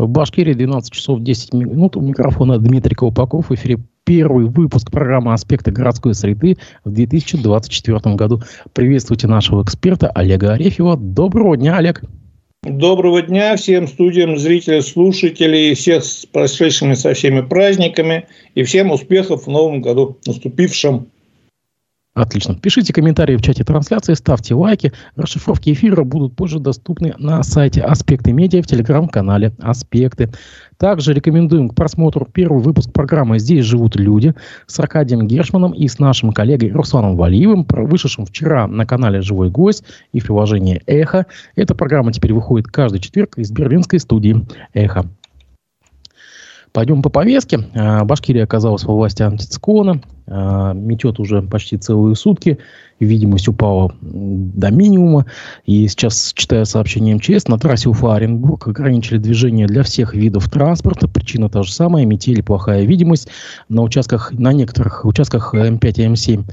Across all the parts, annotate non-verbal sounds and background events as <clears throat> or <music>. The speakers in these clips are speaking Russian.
В Башкирии 12 часов 10 минут. У микрофона Дмитрий Колпаков. В эфире первый выпуск программы «Аспекты городской среды» в 2024 году. Приветствуйте нашего эксперта Олега Арефьева. Доброго дня, Олег. Доброго дня всем студиям, зрителям, слушателей, всех с прошедшими со всеми праздниками и всем успехов в новом году, наступившем. Отлично. Пишите комментарии в чате трансляции, ставьте лайки. Расшифровки эфира будут позже доступны на сайте Аспекты Медиа в телеграм-канале Аспекты. Также рекомендуем к просмотру первый выпуск программы «Здесь живут люди» с Аркадием Гершманом и с нашим коллегой Русланом Валиевым, вышедшим вчера на канале «Живой гость» и в приложении «Эхо». Эта программа теперь выходит каждый четверг из берлинской студии «Эхо». Пойдем по повестке. А, Башкирия оказалась во власти антициклона. А, метет уже почти целые сутки. Видимость упала до минимума. И сейчас, читая сообщение МЧС, на трассе Уфа-Оренбург ограничили движение для всех видов транспорта. Причина та же самая. Метели, плохая видимость. На участках, на некоторых участках М5 и М7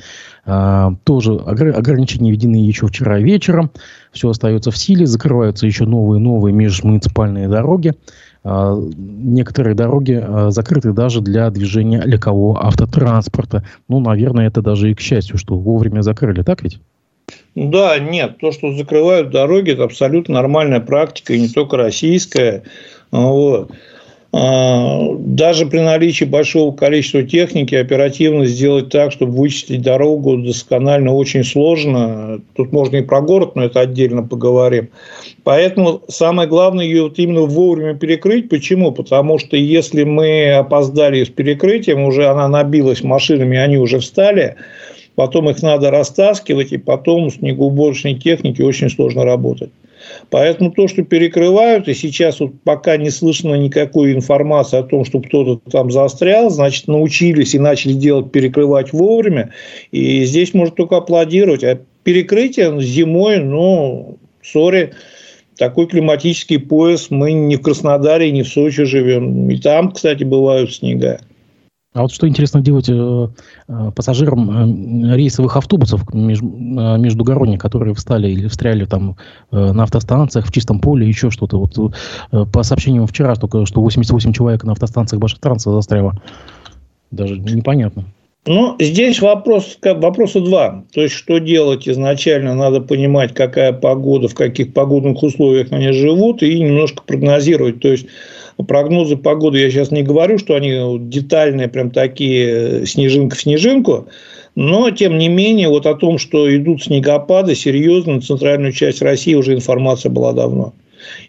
а, тоже ограничения введены еще вчера вечером. Все остается в силе. Закрываются еще новые-новые межмуниципальные дороги. А, некоторые дороги а, закрыты даже для движения легкового автотранспорта. Ну, наверное, это даже и к счастью, что вовремя закрыли, так ведь? Да, нет, то, что закрывают дороги, это абсолютно нормальная практика, и не только российская. Вот. А, даже при наличии большого количества техники оперативно сделать так, чтобы вычистить дорогу досконально очень сложно. Тут можно и про город, но это отдельно поговорим. Поэтому самое главное ее вот именно вовремя перекрыть. Почему? Потому что если мы опоздали с перекрытием, уже она набилась машинами, они уже встали, потом их надо растаскивать, и потом с снегоуборочной техники очень сложно работать. Поэтому то, что перекрывают, и сейчас вот пока не слышно никакой информации о том, что кто-то там застрял, значит, научились и начали делать перекрывать вовремя. И здесь можно только аплодировать. А перекрытие зимой, ну, сори, такой климатический пояс мы не в Краснодаре, не в Сочи живем. И там, кстати, бывают снега. А вот что интересно делать э, э пассажирам э, рейсовых автобусов меж, э, междугородних, которые встали или встряли там э, на автостанциях, в чистом поле, еще что-то. Вот э, по сообщениям вчера только, что 88 человек на автостанциях Башкортранса застряло. Даже непонятно. Ну, здесь вопрос, вопроса два. То есть, что делать изначально, надо понимать, какая погода, в каких погодных условиях они живут, и немножко прогнозировать. То есть, прогнозы погоды я сейчас не говорю, что они детальные, прям такие э, снежинка в снежинку, но, тем не менее, вот о том, что идут снегопады, серьезно, на центральную часть России уже информация была давно.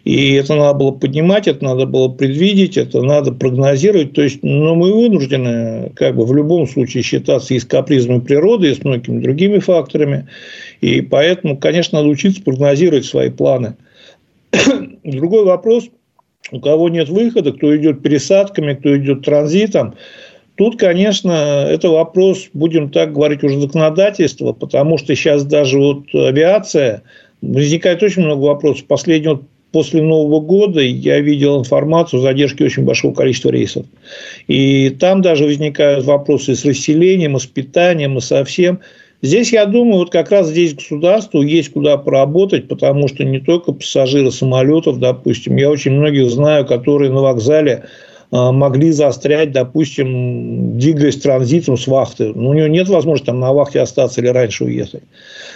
И это надо было поднимать, это надо было предвидеть, это надо прогнозировать. То есть, ну, мы вынуждены как бы в любом случае считаться и с капризмом природы, и с многими другими факторами. И поэтому, конечно, надо учиться прогнозировать свои планы. <coughs> Другой вопрос, у кого нет выхода, кто идет пересадками, кто идет транзитом, Тут, конечно, это вопрос, будем так говорить, уже законодательства, потому что сейчас даже вот авиация, возникает очень много вопросов. Последний вот после Нового года я видел информацию о задержке очень большого количества рейсов. И там даже возникают вопросы с расселением, и с питанием, и со всем. Здесь, я думаю, вот как раз здесь государству есть куда поработать, потому что не только пассажиры самолетов, допустим, я очень многих знаю, которые на вокзале могли застрять, допустим, двигаясь транзитом с вахты. Но у него нет возможности там на вахте остаться или раньше уехать.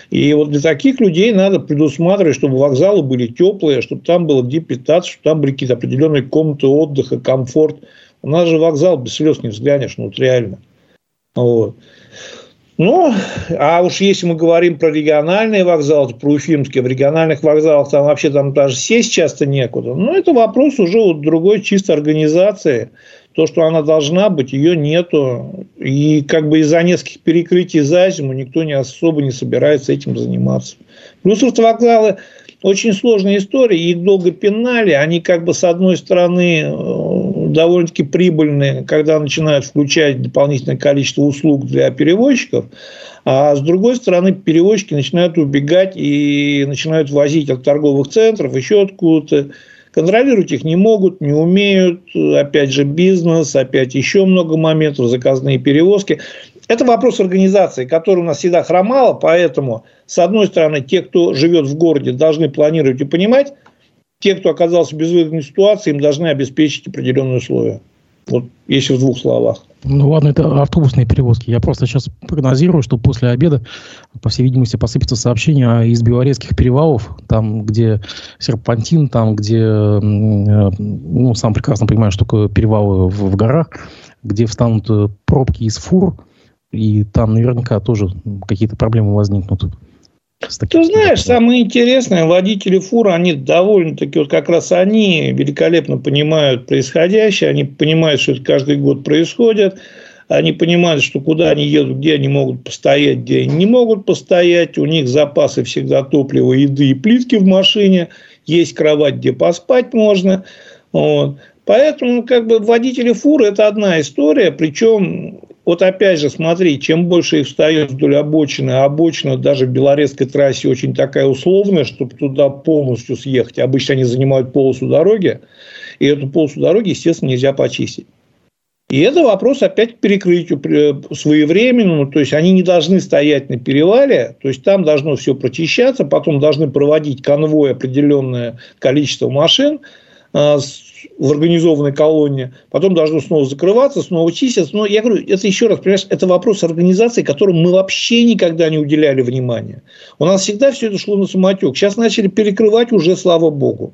И вот для таких людей надо предусматривать, чтобы вокзалы были теплые, чтобы там была где питаться, чтобы там были какие-то определенные комнаты отдыха, комфорт. У нас же вокзал без слез не взглянешь, ну вот реально. Вот. Ну, а уж если мы говорим про региональные вокзалы, про уфимские, в региональных вокзалах там вообще там даже сесть часто некуда. Ну, это вопрос уже вот другой чисто организации. То, что она должна быть, ее нету. И как бы из-за нескольких перекрытий за зиму никто не особо не собирается этим заниматься. Плюс автовокзалы очень сложная история, их долго пинали, они как бы с одной стороны э, довольно-таки прибыльны, когда начинают включать дополнительное количество услуг для перевозчиков, а с другой стороны перевозчики начинают убегать и начинают возить от торговых центров, еще откуда-то. Контролировать их не могут, не умеют. Опять же, бизнес, опять еще много моментов, заказные перевозки. Это вопрос организации, который у нас всегда хромало, поэтому, с одной стороны, те, кто живет в городе, должны планировать и понимать, те, кто оказался в безвыходной ситуации, им должны обеспечить определенные условия. Вот если в двух словах. Ну ладно, это автобусные перевозки. Я просто сейчас прогнозирую, что после обеда, по всей видимости, посыпятся сообщения из белорецких перевалов, там, где серпантин, там, где, э, ну, сам прекрасно понимаю, что такое перевалы в, в горах, где встанут э, пробки из фур, и там наверняка тоже какие-то проблемы возникнут. Ты знаешь, самое интересное, водители фур, они довольно-таки, вот как раз они великолепно понимают происходящее, они понимают, что это каждый год происходит, они понимают, что куда они едут, где они могут постоять, где они не могут постоять, у них запасы всегда топлива, еды и плитки в машине, есть кровать, где поспать можно. Вот. Поэтому как бы водители фуры – это одна история, причем вот опять же, смотри, чем больше их встает вдоль обочины, а обочина даже в Белорецкой трассе очень такая условная, чтобы туда полностью съехать. Обычно они занимают полосу дороги, и эту полосу дороги, естественно, нельзя почистить. И это вопрос опять к перекрытию своевременному, то есть они не должны стоять на перевале, то есть там должно все прочищаться, потом должны проводить конвой определенное количество машин а, в организованной колонне, потом должно снова закрываться, снова чиститься. Но я говорю, это еще раз, понимаешь, это вопрос организации, которому мы вообще никогда не уделяли внимания. У нас всегда все это шло на самотек. Сейчас начали перекрывать уже, слава богу.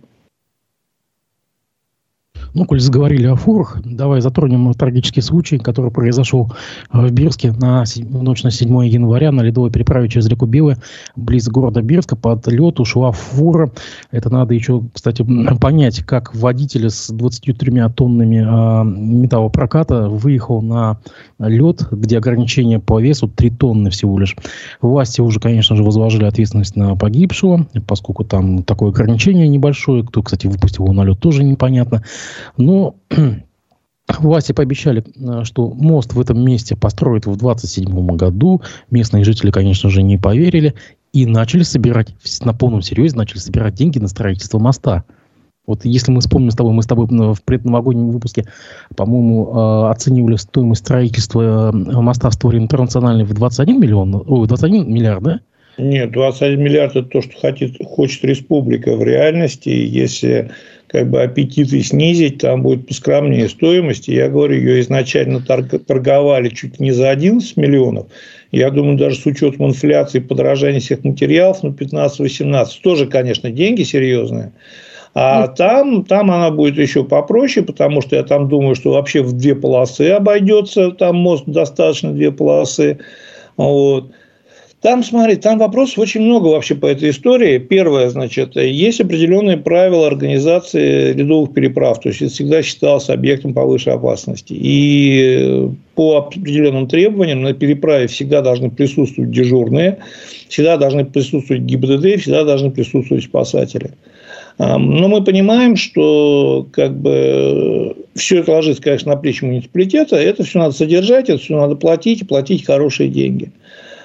Ну, коль заговорили о фурах, давай затронем трагический случай, который произошел э, в Бирске на ночь на 7 января на ледовой переправе через реку Белая, близ города Бирска. Под лед ушла фура. Это надо еще, кстати, понять, как водитель с 23 тоннами э, металлопроката выехал на лед, где ограничение по весу 3 тонны всего лишь. Власти уже, конечно же, возложили ответственность на погибшего, поскольку там такое ограничение небольшое. Кто, кстати, выпустил его на лед, тоже непонятно. Но <clears throat> Власти пообещали, э, что мост в этом месте построят в 27 году. Местные жители, конечно же, не поверили. И начали собирать, на полном серьезе, начали собирать деньги на строительство моста. Вот если мы вспомним с тобой, мы с тобой в предновогоднем выпуске, по-моему, э, оценивали стоимость строительства э, моста в створе интернациональной в 21 миллион, ой, 21 миллиард, да? Нет, 21 миллиард – это то, что хочет, хочет республика в реальности. Если как бы аппетиты снизить, там будет поскромнее стоимость. Я говорю, ее изначально торговали чуть не за 11 миллионов. Я думаю, даже с учетом инфляции, подорожания всех материалов, ну, 15-18. Тоже, конечно, деньги серьезные. А ну, там, там она будет еще попроще, потому что я там думаю, что вообще в две полосы обойдется. Там мост достаточно две полосы. Вот. Там, смотри, там вопросов очень много вообще по этой истории. Первое, значит, есть определенные правила организации ледовых переправ. То есть, это всегда считалось объектом повышенной опасности. И по определенным требованиям на переправе всегда должны присутствовать дежурные, всегда должны присутствовать ГИБДД, всегда должны присутствовать спасатели. Но мы понимаем, что как бы все это ложится, конечно, на плечи муниципалитета, это все надо содержать, это все надо платить и платить хорошие деньги.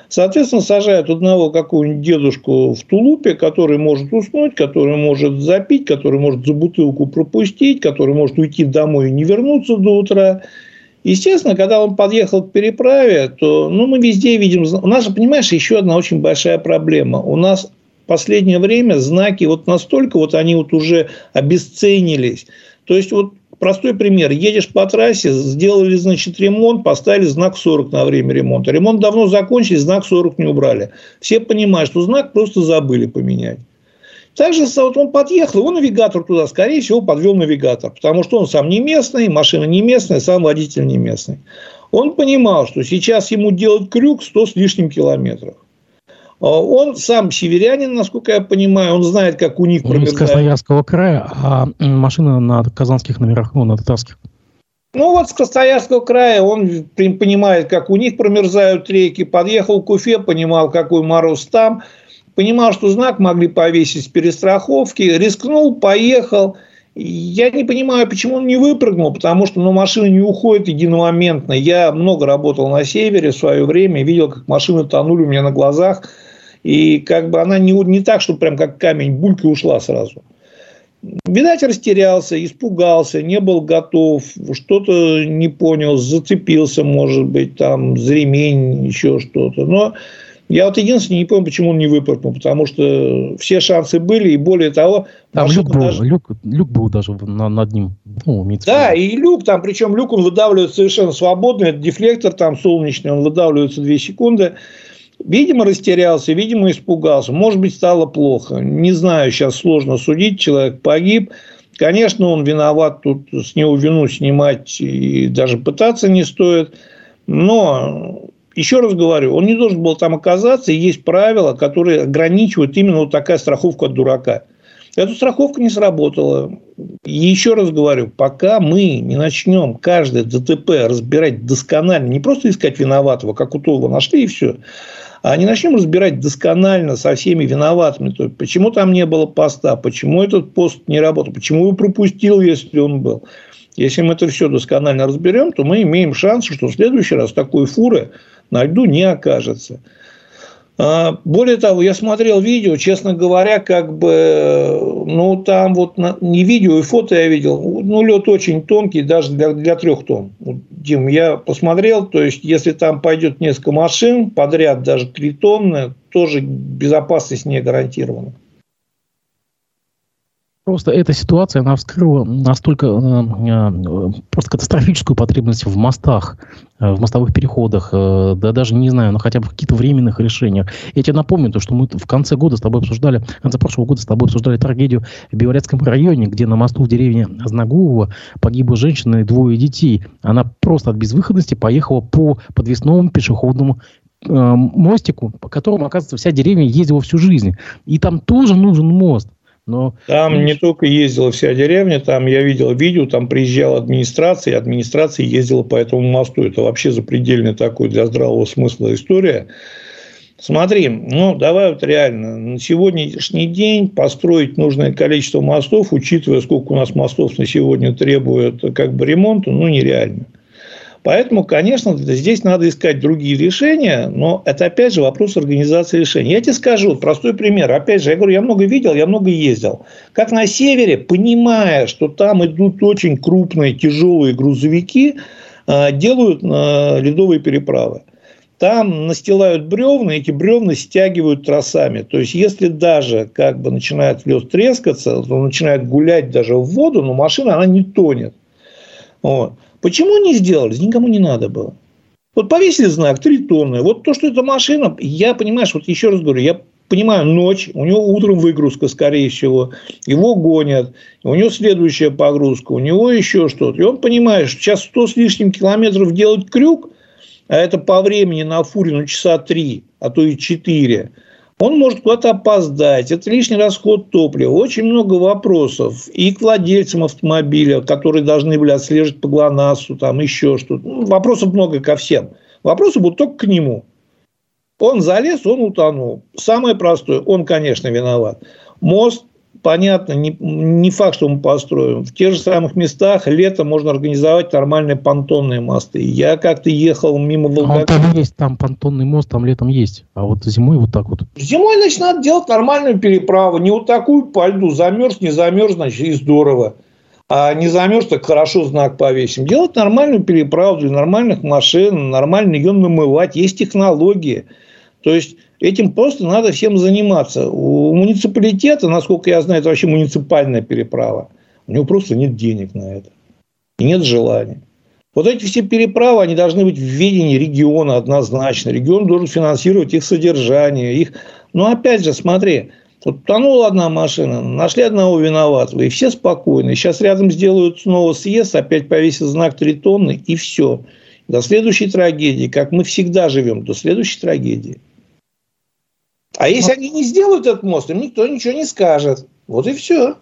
Соответственно, сажают одного какого-нибудь дедушку в тулупе, который может уснуть, который может запить, который может за бутылку пропустить, который может уйти домой и не вернуться до утра. Естественно, когда он подъехал к переправе, то ну, мы везде видим... У нас понимаешь, еще одна очень большая проблема. У нас в последнее время знаки вот настолько вот они вот уже обесценились. То есть, вот Простой пример. Едешь по трассе, сделали, значит, ремонт, поставили знак 40 на время ремонта. Ремонт давно закончили, знак 40 не убрали. Все понимают, что знак просто забыли поменять. Также вот он подъехал, его навигатор туда, скорее всего, подвел навигатор. Потому что он сам не местный, машина не местная, сам водитель не местный. Он понимал, что сейчас ему делать крюк 100 с лишним километров. А он сам северянин, насколько я понимаю, он знает, как у них промерзает. Из Красноярского края, а машина на казанских номерах, ну, на татарских. Ну, вот с Красноярского края он понимает, как у них промерзают реки. Подъехал к Уфе, понимал, какой мороз там. Понимал, что знак могли повесить с перестраховки. Рискнул, поехал. Я не понимаю, почему он не выпрыгнул, потому что ну, машина не уходит единомоментно. Я много работал на севере в свое время, видел, как машины тонули у меня на глазах – и как бы она не, не так, что прям как камень, булька ушла сразу. Видать, растерялся, испугался, не был готов, что-то не понял, зацепился, может быть, там, за ремень, еще что-то. Но Я вот единственное не помню, почему он не выпрыгнул, потому что все шансы были, и более того... Там люк был, даже... люк, люк был даже на, над ним. Ну, да, и люк там, причем люк он выдавливает совершенно свободно, это дефлектор там солнечный, он выдавливается 2 секунды. Видимо, растерялся, видимо, испугался. Может быть, стало плохо. Не знаю, сейчас сложно судить, человек погиб. Конечно, он виноват, тут с него вину снимать и даже пытаться не стоит. Но еще раз говорю, он не должен был там оказаться, и есть правила, которые ограничивают именно вот такая страховка от дурака. Эта страховка не сработала. И еще раз говорю, пока мы не начнем каждое ДТП разбирать досконально, не просто искать виноватого, как у того нашли и все, а не начнем разбирать досконально со всеми виноватыми, то есть, почему там не было поста, почему этот пост не работал, почему его пропустил, если он был. Если мы это все досконально разберем, то мы имеем шанс, что в следующий раз такой фуры на льду не окажется. А, более того, я смотрел видео, честно говоря, как бы, ну, там вот не видео, и фото я видел, ну, лед очень тонкий, даже для, для трех тонн. Дим, я посмотрел, то есть, если там пойдет несколько машин подряд, даже три тонны, тоже безопасность не гарантирована. Просто эта ситуация, она вскрыла настолько э, э, просто катастрофическую потребность в мостах, э, в мостовых переходах, э, да даже не знаю, но хотя бы в каких-то временных решениях. Я тебе напомню, то, что мы в конце года с тобой обсуждали, в конце прошлого года с тобой обсуждали трагедию в Белорецком районе, где на мосту в деревне Знагулова погибла женщина и двое детей. Она просто от безвыходности поехала по подвесному пешеходному э, мостику, по которому, оказывается, вся деревня ездила всю жизнь. И там тоже нужен мост. Но... Там не только ездила вся деревня, там я видел видео, там приезжала администрация, и администрация ездила по этому мосту. Это вообще запредельная такой для здравого смысла история. Смотри, ну давай вот реально, на сегодняшний день построить нужное количество мостов, учитывая, сколько у нас мостов на сегодня требует как бы ремонта, ну нереально. Поэтому, конечно, здесь надо искать другие решения, но это опять же вопрос организации решений. Я тебе скажу простой пример. Опять же, я говорю, я много видел, я много ездил. Как на севере, понимая, что там идут очень крупные тяжелые грузовики, а, делают а, ледовые переправы. Там настилают бревна, эти бревна стягивают тросами. То есть, если даже как бы начинает лед трескаться, то начинает гулять даже в воду, но машина, она не тонет. Вот. Почему не сделали? Никому не надо было. Вот повесили знак 3 тонны. Вот то, что это машина, я, понимаешь, вот еще раз говорю, я понимаю, ночь, у него утром выгрузка, скорее всего, его гонят, у него следующая погрузка, у него еще что-то. И он понимает, что сейчас 100 с лишним километров делать крюк, а это по времени на фуре ну, часа 3, а то и 4 – он может куда-то опоздать, это лишний расход топлива, очень много вопросов и к владельцам автомобиля, которые должны были отслеживать по ГЛОНАССу, там еще что-то. Ну, вопросов много ко всем. Вопросы будут только к нему. Он залез, он утонул. Самое простое, он, конечно, виноват. Мост понятно, не, не факт, что мы построим. В тех же самых местах летом можно организовать нормальные понтонные мосты. Я как-то ехал мимо Волгограда. А там есть, там понтонный мост, там летом есть. А вот зимой вот так вот. Зимой, значит, надо делать нормальную переправу. Не вот такую по льду. Замерз, не замерз, значит, и здорово. А не замерз, так хорошо знак повесим. Делать нормальную переправу для нормальных машин, нормально ее намывать. Есть технологии. То есть, этим просто надо всем заниматься. У муниципалитета, насколько я знаю, это вообще муниципальная переправа. У него просто нет денег на это. И нет желания. Вот эти все переправы, они должны быть в ведении региона однозначно. Регион должен финансировать их содержание. Их... Но опять же, смотри, вот тонула одна машина, нашли одного виноватого, и все спокойны. Сейчас рядом сделают снова съезд, опять повесят знак 3 тонны, и все. До следующей трагедии, как мы всегда живем, до следующей трагедии. А если они не сделают этот мост, им никто ничего не скажет. Вот и все.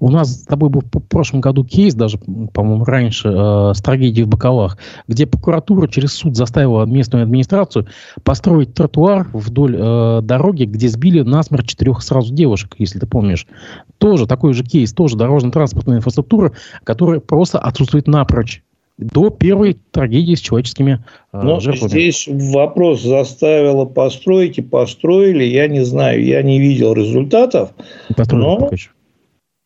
У нас с тобой был в прошлом году кейс, даже, по-моему, раньше, э, с трагедией в Баковах, где прокуратура через суд заставила местную администрацию построить тротуар вдоль э, дороги, где сбили насмерть четырех сразу девушек, если ты помнишь. Тоже такой же кейс, тоже дорожно-транспортная инфраструктура, которая просто отсутствует напрочь до первой трагедии с человеческими э, Но жертвами. Здесь вопрос заставило построить и построили. Я не знаю, я не видел результатов. Построили но...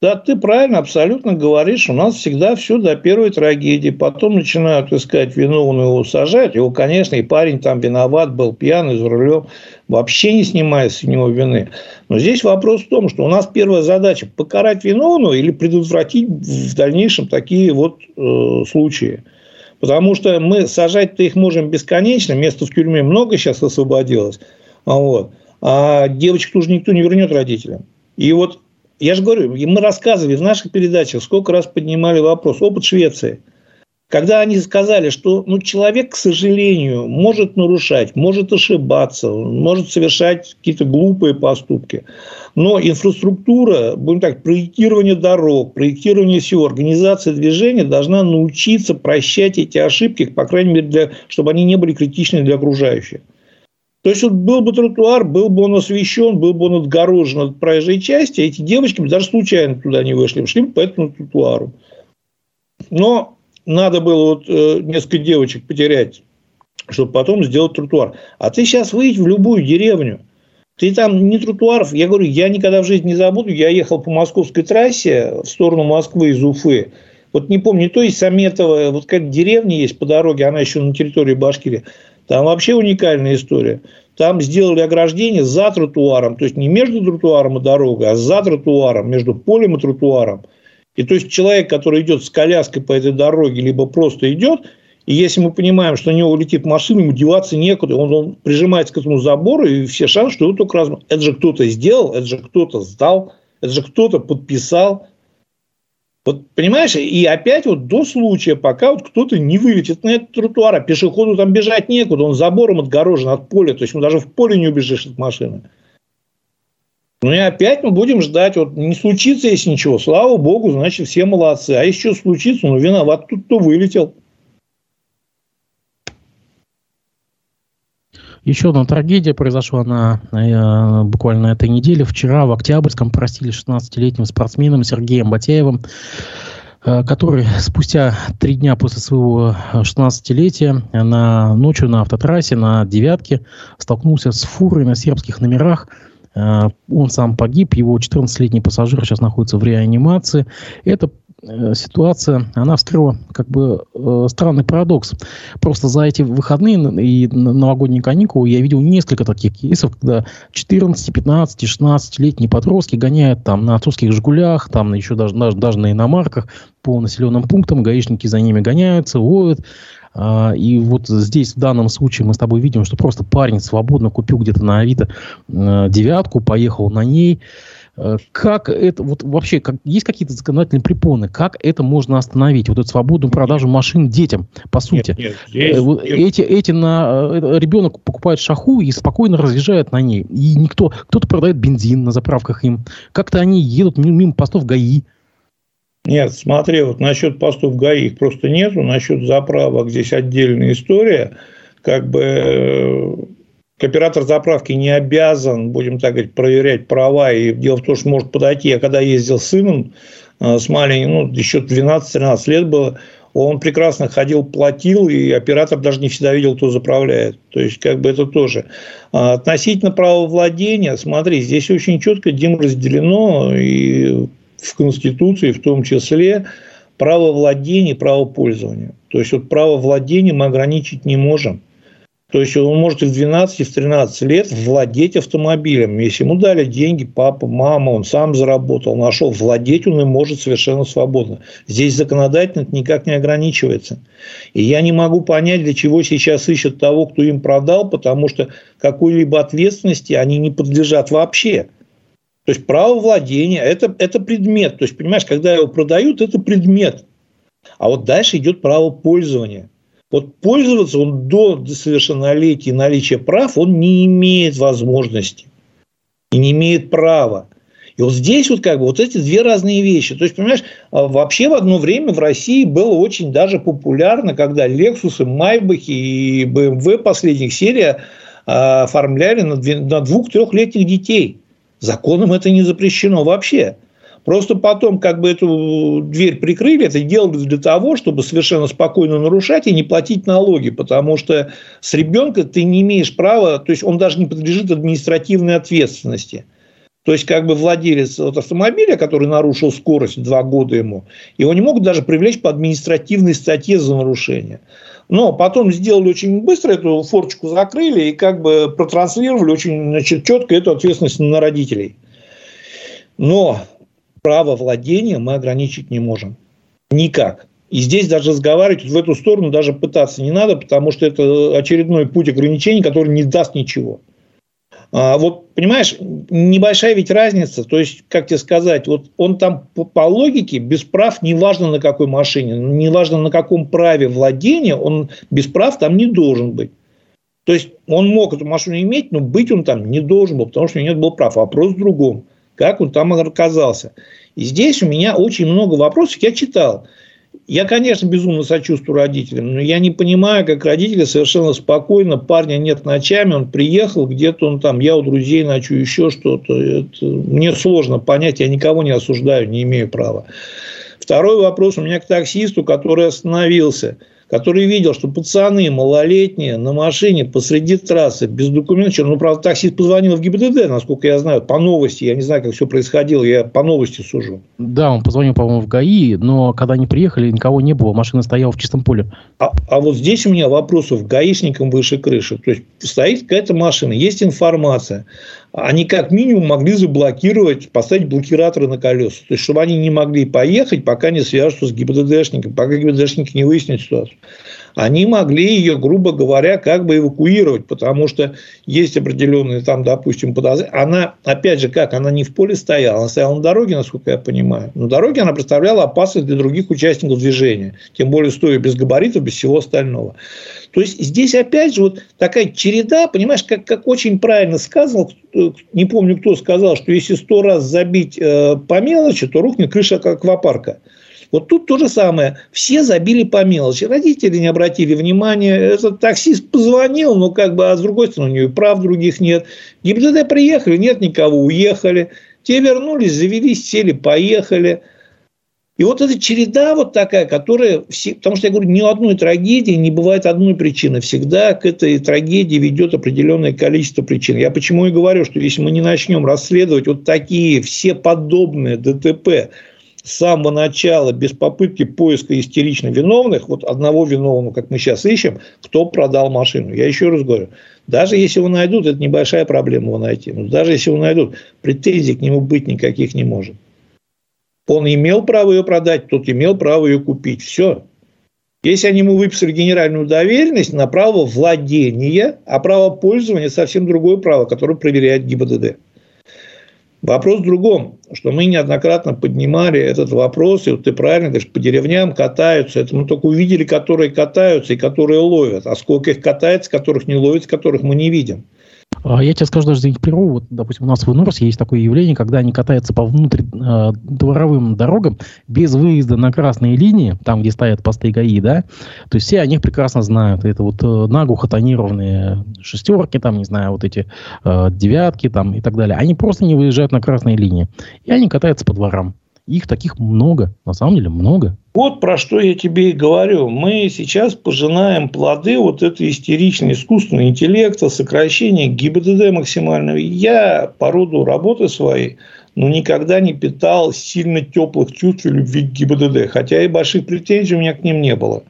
Да, ты правильно, абсолютно говоришь. У нас всегда все до первой трагедии. Потом начинают искать виновного его сажать. Его, конечно, и парень там виноват, был пьяный, за рулем. Вообще не снимая с него вины. Но здесь вопрос в том, что у нас первая задача – покарать виновного или предотвратить в дальнейшем такие вот э, случаи. Потому что мы сажать-то их можем бесконечно. Места в тюрьме много сейчас освободилось. Вот. А девочек тоже никто не вернет родителям. И вот я же говорю, мы рассказывали в наших передачах, сколько раз поднимали вопрос. Опыт Швеции. Когда они сказали, что ну, человек, к сожалению, может нарушать, может ошибаться, может совершать какие-то глупые поступки. Но инфраструктура, будем так, проектирование дорог, проектирование всего, организация движения должна научиться прощать эти ошибки, по крайней мере, для, чтобы они не были критичны для окружающих. То есть, вот был бы тротуар, был бы он освещен, был бы он отгорожен от проезжей части, эти девочки бы даже случайно туда не вышли, шли бы по этому тротуару. Но надо было вот э, несколько девочек потерять, чтобы потом сделать тротуар. А ты сейчас выйдешь в любую деревню, ты там не тротуаров. Я говорю, я никогда в жизни не забуду. Я ехал по московской трассе в сторону Москвы из Уфы. Вот не помню, то есть Саметова, вот как деревня есть по дороге, она еще на территории Башкирии. Там вообще уникальная история. Там сделали ограждение за тротуаром, то есть не между тротуаром и дорогой, а за тротуаром, между полем и тротуаром. И то есть человек, который идет с коляской по этой дороге, либо просто идет, и если мы понимаем, что у него улетит машина, ему деваться некуда, он, он прижимается к этому забору, и все шансы, что его только раз... Это же кто-то сделал, это же кто-то сдал, это же кто-то подписал. Вот, понимаешь, и опять вот до случая, пока вот кто-то не вылетит на этот тротуар, а пешеходу там бежать некуда, он забором отгорожен от поля, то есть он даже в поле не убежишь от машины. Ну и опять мы будем ждать, вот не случится, если ничего, слава богу, значит, все молодцы. А если что случится, ну виноват тут, кто вылетел. Еще одна трагедия произошла на, э, буквально на этой неделе. Вчера в Октябрьском простили 16-летним спортсменом Сергеем Батяевым, э, который спустя три дня после своего 16-летия на, ночью на автотрассе на «девятке» столкнулся с фурой на сербских номерах. Э, он сам погиб, его 14-летний пассажир сейчас находится в реанимации. Это Э, ситуация, она вскрыла как бы э, странный парадокс. Просто за эти выходные и новогодние каникулы я видел несколько таких кейсов, когда 14, 15, 16-летние подростки гоняют там на отцовских «Жигулях», там еще даже, даже, даже на иномарках по населенным пунктам, гаишники за ними гоняются, ловят. А, и вот здесь в данном случае мы с тобой видим, что просто парень свободно купил где-то на Авито э, девятку, поехал на ней, Э, как это, вот вообще, как, есть какие-то законодательные препоны, как это можно остановить, вот эту свободную продажу машин детям, по сути? Нет, нет, есть, э, вот. Эти, эти на, э, ребенок покупает шаху и спокойно разъезжает на ней. И никто, кто-то продает бензин на заправках им. Как-то они едут мимо постов ГАИ. Нет, смотри, вот насчет постов ГАИ их просто нету, насчет заправок здесь отдельная история. Как бы Оператор заправки не обязан, будем так говорить, проверять права. И дело в том, что может подойти. Я когда ездил с сыном, э, с маленьким, ну, еще 12-13 лет было, он прекрасно ходил, платил, и оператор даже не всегда видел, кто заправляет. То есть, как бы это тоже. А относительно права владения, смотри, здесь очень четко Дим разделено, и в Конституции в том числе, право владения и право пользования. То есть, вот право владения мы ограничить не можем. То есть он может в 12, в 13 лет владеть автомобилем. Если ему дали деньги, папа, мама, он сам заработал, нашел, владеть он им может совершенно свободно. Здесь законодательно это никак не ограничивается. И я не могу понять, для чего сейчас ищут того, кто им продал, потому что какой-либо ответственности они не подлежат вообще. То есть право владения это, это предмет. То есть, понимаешь, когда его продают, это предмет. А вот дальше идет право пользования. Вот пользоваться он до совершеннолетия наличия прав, он не имеет возможности и не имеет права. И вот здесь вот как бы вот эти две разные вещи. То есть, понимаешь, а вообще в одно время в России было очень даже популярно, когда Lexus, Maybach и BMW последних серия а, оформляли на двух-трехлетних детей. Законом это не запрещено вообще. Просто потом как бы эту дверь прикрыли, это делали для того, чтобы совершенно спокойно нарушать и не платить налоги, потому что с ребенка ты не имеешь права, то есть он даже не подлежит административной ответственности. То есть, как бы владелец вот автомобиля, который нарушил скорость два года ему, его не могут даже привлечь по административной статье за нарушение. Но потом сделали очень быстро, эту форчку закрыли и как бы протранслировали очень значит, четко эту ответственность на родителей. Но право владения мы ограничить не можем. Никак. И здесь даже разговаривать в эту сторону даже пытаться не надо, потому что это очередной путь ограничений, который не даст ничего. А, вот, понимаешь, небольшая ведь разница. То есть, как тебе сказать, вот он там по, по логике без прав, неважно на какой машине, неважно на каком праве владения, он без прав там не должен быть. То есть, он мог эту машину иметь, но быть он там не должен был, потому что у него нет было прав. Вопрос в другом. Как он там оказался? И здесь у меня очень много вопросов. Я читал. Я, конечно, безумно сочувствую родителям, но я не понимаю, как родители совершенно спокойно, парня нет ночами, он приехал, где-то он там, я у друзей ночую, еще что-то. Это, мне сложно понять, я никого не осуждаю, не имею права. Второй вопрос у меня к таксисту, который остановился – который видел, что пацаны малолетние на машине посреди трассы без документов, ну, правда, таксист позвонил в ГИБДД, насколько я знаю, по новости, я не знаю, как все происходило, я по новости сужу. Да, он позвонил, по-моему, в ГАИ, но когда они приехали, никого не было, машина стояла в чистом поле. А, а вот здесь у меня вопросов гаишникам выше крыши. То есть, стоит какая-то машина, есть информация, они как минимум могли заблокировать, поставить блокираторы на колеса. То есть, чтобы они не могли поехать, пока не свяжутся с ГИБДДшниками, пока ГИБДДшники не выяснят ситуацию они могли ее, грубо говоря, как бы эвакуировать, потому что есть определенные там, допустим, подозрения. Она, опять же, как, она не в поле стояла, она стояла на дороге, насколько я понимаю. На дороге она представляла опасность для других участников движения, тем более стоя без габаритов, без всего остального. То есть, здесь опять же вот такая череда, понимаешь, как, как очень правильно сказал, не помню, кто сказал, что если сто раз забить э, по мелочи, то рухнет крыша аквапарка. Вот тут то же самое. Все забили по мелочи. Родители не обратили внимания. Этот таксист позвонил, но как бы, а с другой стороны, у него и прав других нет. ГИБДД приехали, нет никого, уехали. Те вернулись, завелись, сели, поехали. И вот эта череда вот такая, которая... Все, потому что я говорю, ни одной трагедии не бывает одной причины. Всегда к этой трагедии ведет определенное количество причин. Я почему и говорю, что если мы не начнем расследовать вот такие все подобные ДТП, с самого начала, без попытки поиска истерично виновных, вот одного виновного, как мы сейчас ищем, кто продал машину. Я еще раз говорю, даже если его найдут, это небольшая проблема его найти. Но даже если его найдут, претензий к нему быть никаких не может. Он имел право ее продать, тот имел право ее купить. Все. Если они ему выписали генеральную доверенность на право владения, а право пользования совсем другое право, которое проверяет ГИБДД. Вопрос в другом, что мы неоднократно поднимали этот вопрос, и вот ты правильно говоришь, по деревням катаются. Это мы только увидели, которые катаются и которые ловят. А сколько их катается, которых не ловят, которых мы не видим. А я тебе скажу даже за их прерву. Вот, допустим, у нас в Инорсе есть такое явление, когда они катаются по внутридворовым э, дорогам без выезда на красные линии, там, где стоят посты ГАИ, да, то есть все о них прекрасно знают. Это вот э, наглухо тонированные шестерки, там, не знаю, вот эти э, девятки там и так далее. Они просто не выезжают на красные линии. И они катаются по дворам. Их таких много, на самом деле много. Вот про что я тебе и говорю. Мы сейчас пожинаем плоды вот этой истеричной искусственного интеллекта, сокращения ГИБДД максимального. Я по роду работы своей но никогда не питал сильно теплых чувств и любви к ГИБДД. Хотя и больших претензий у меня к ним не было.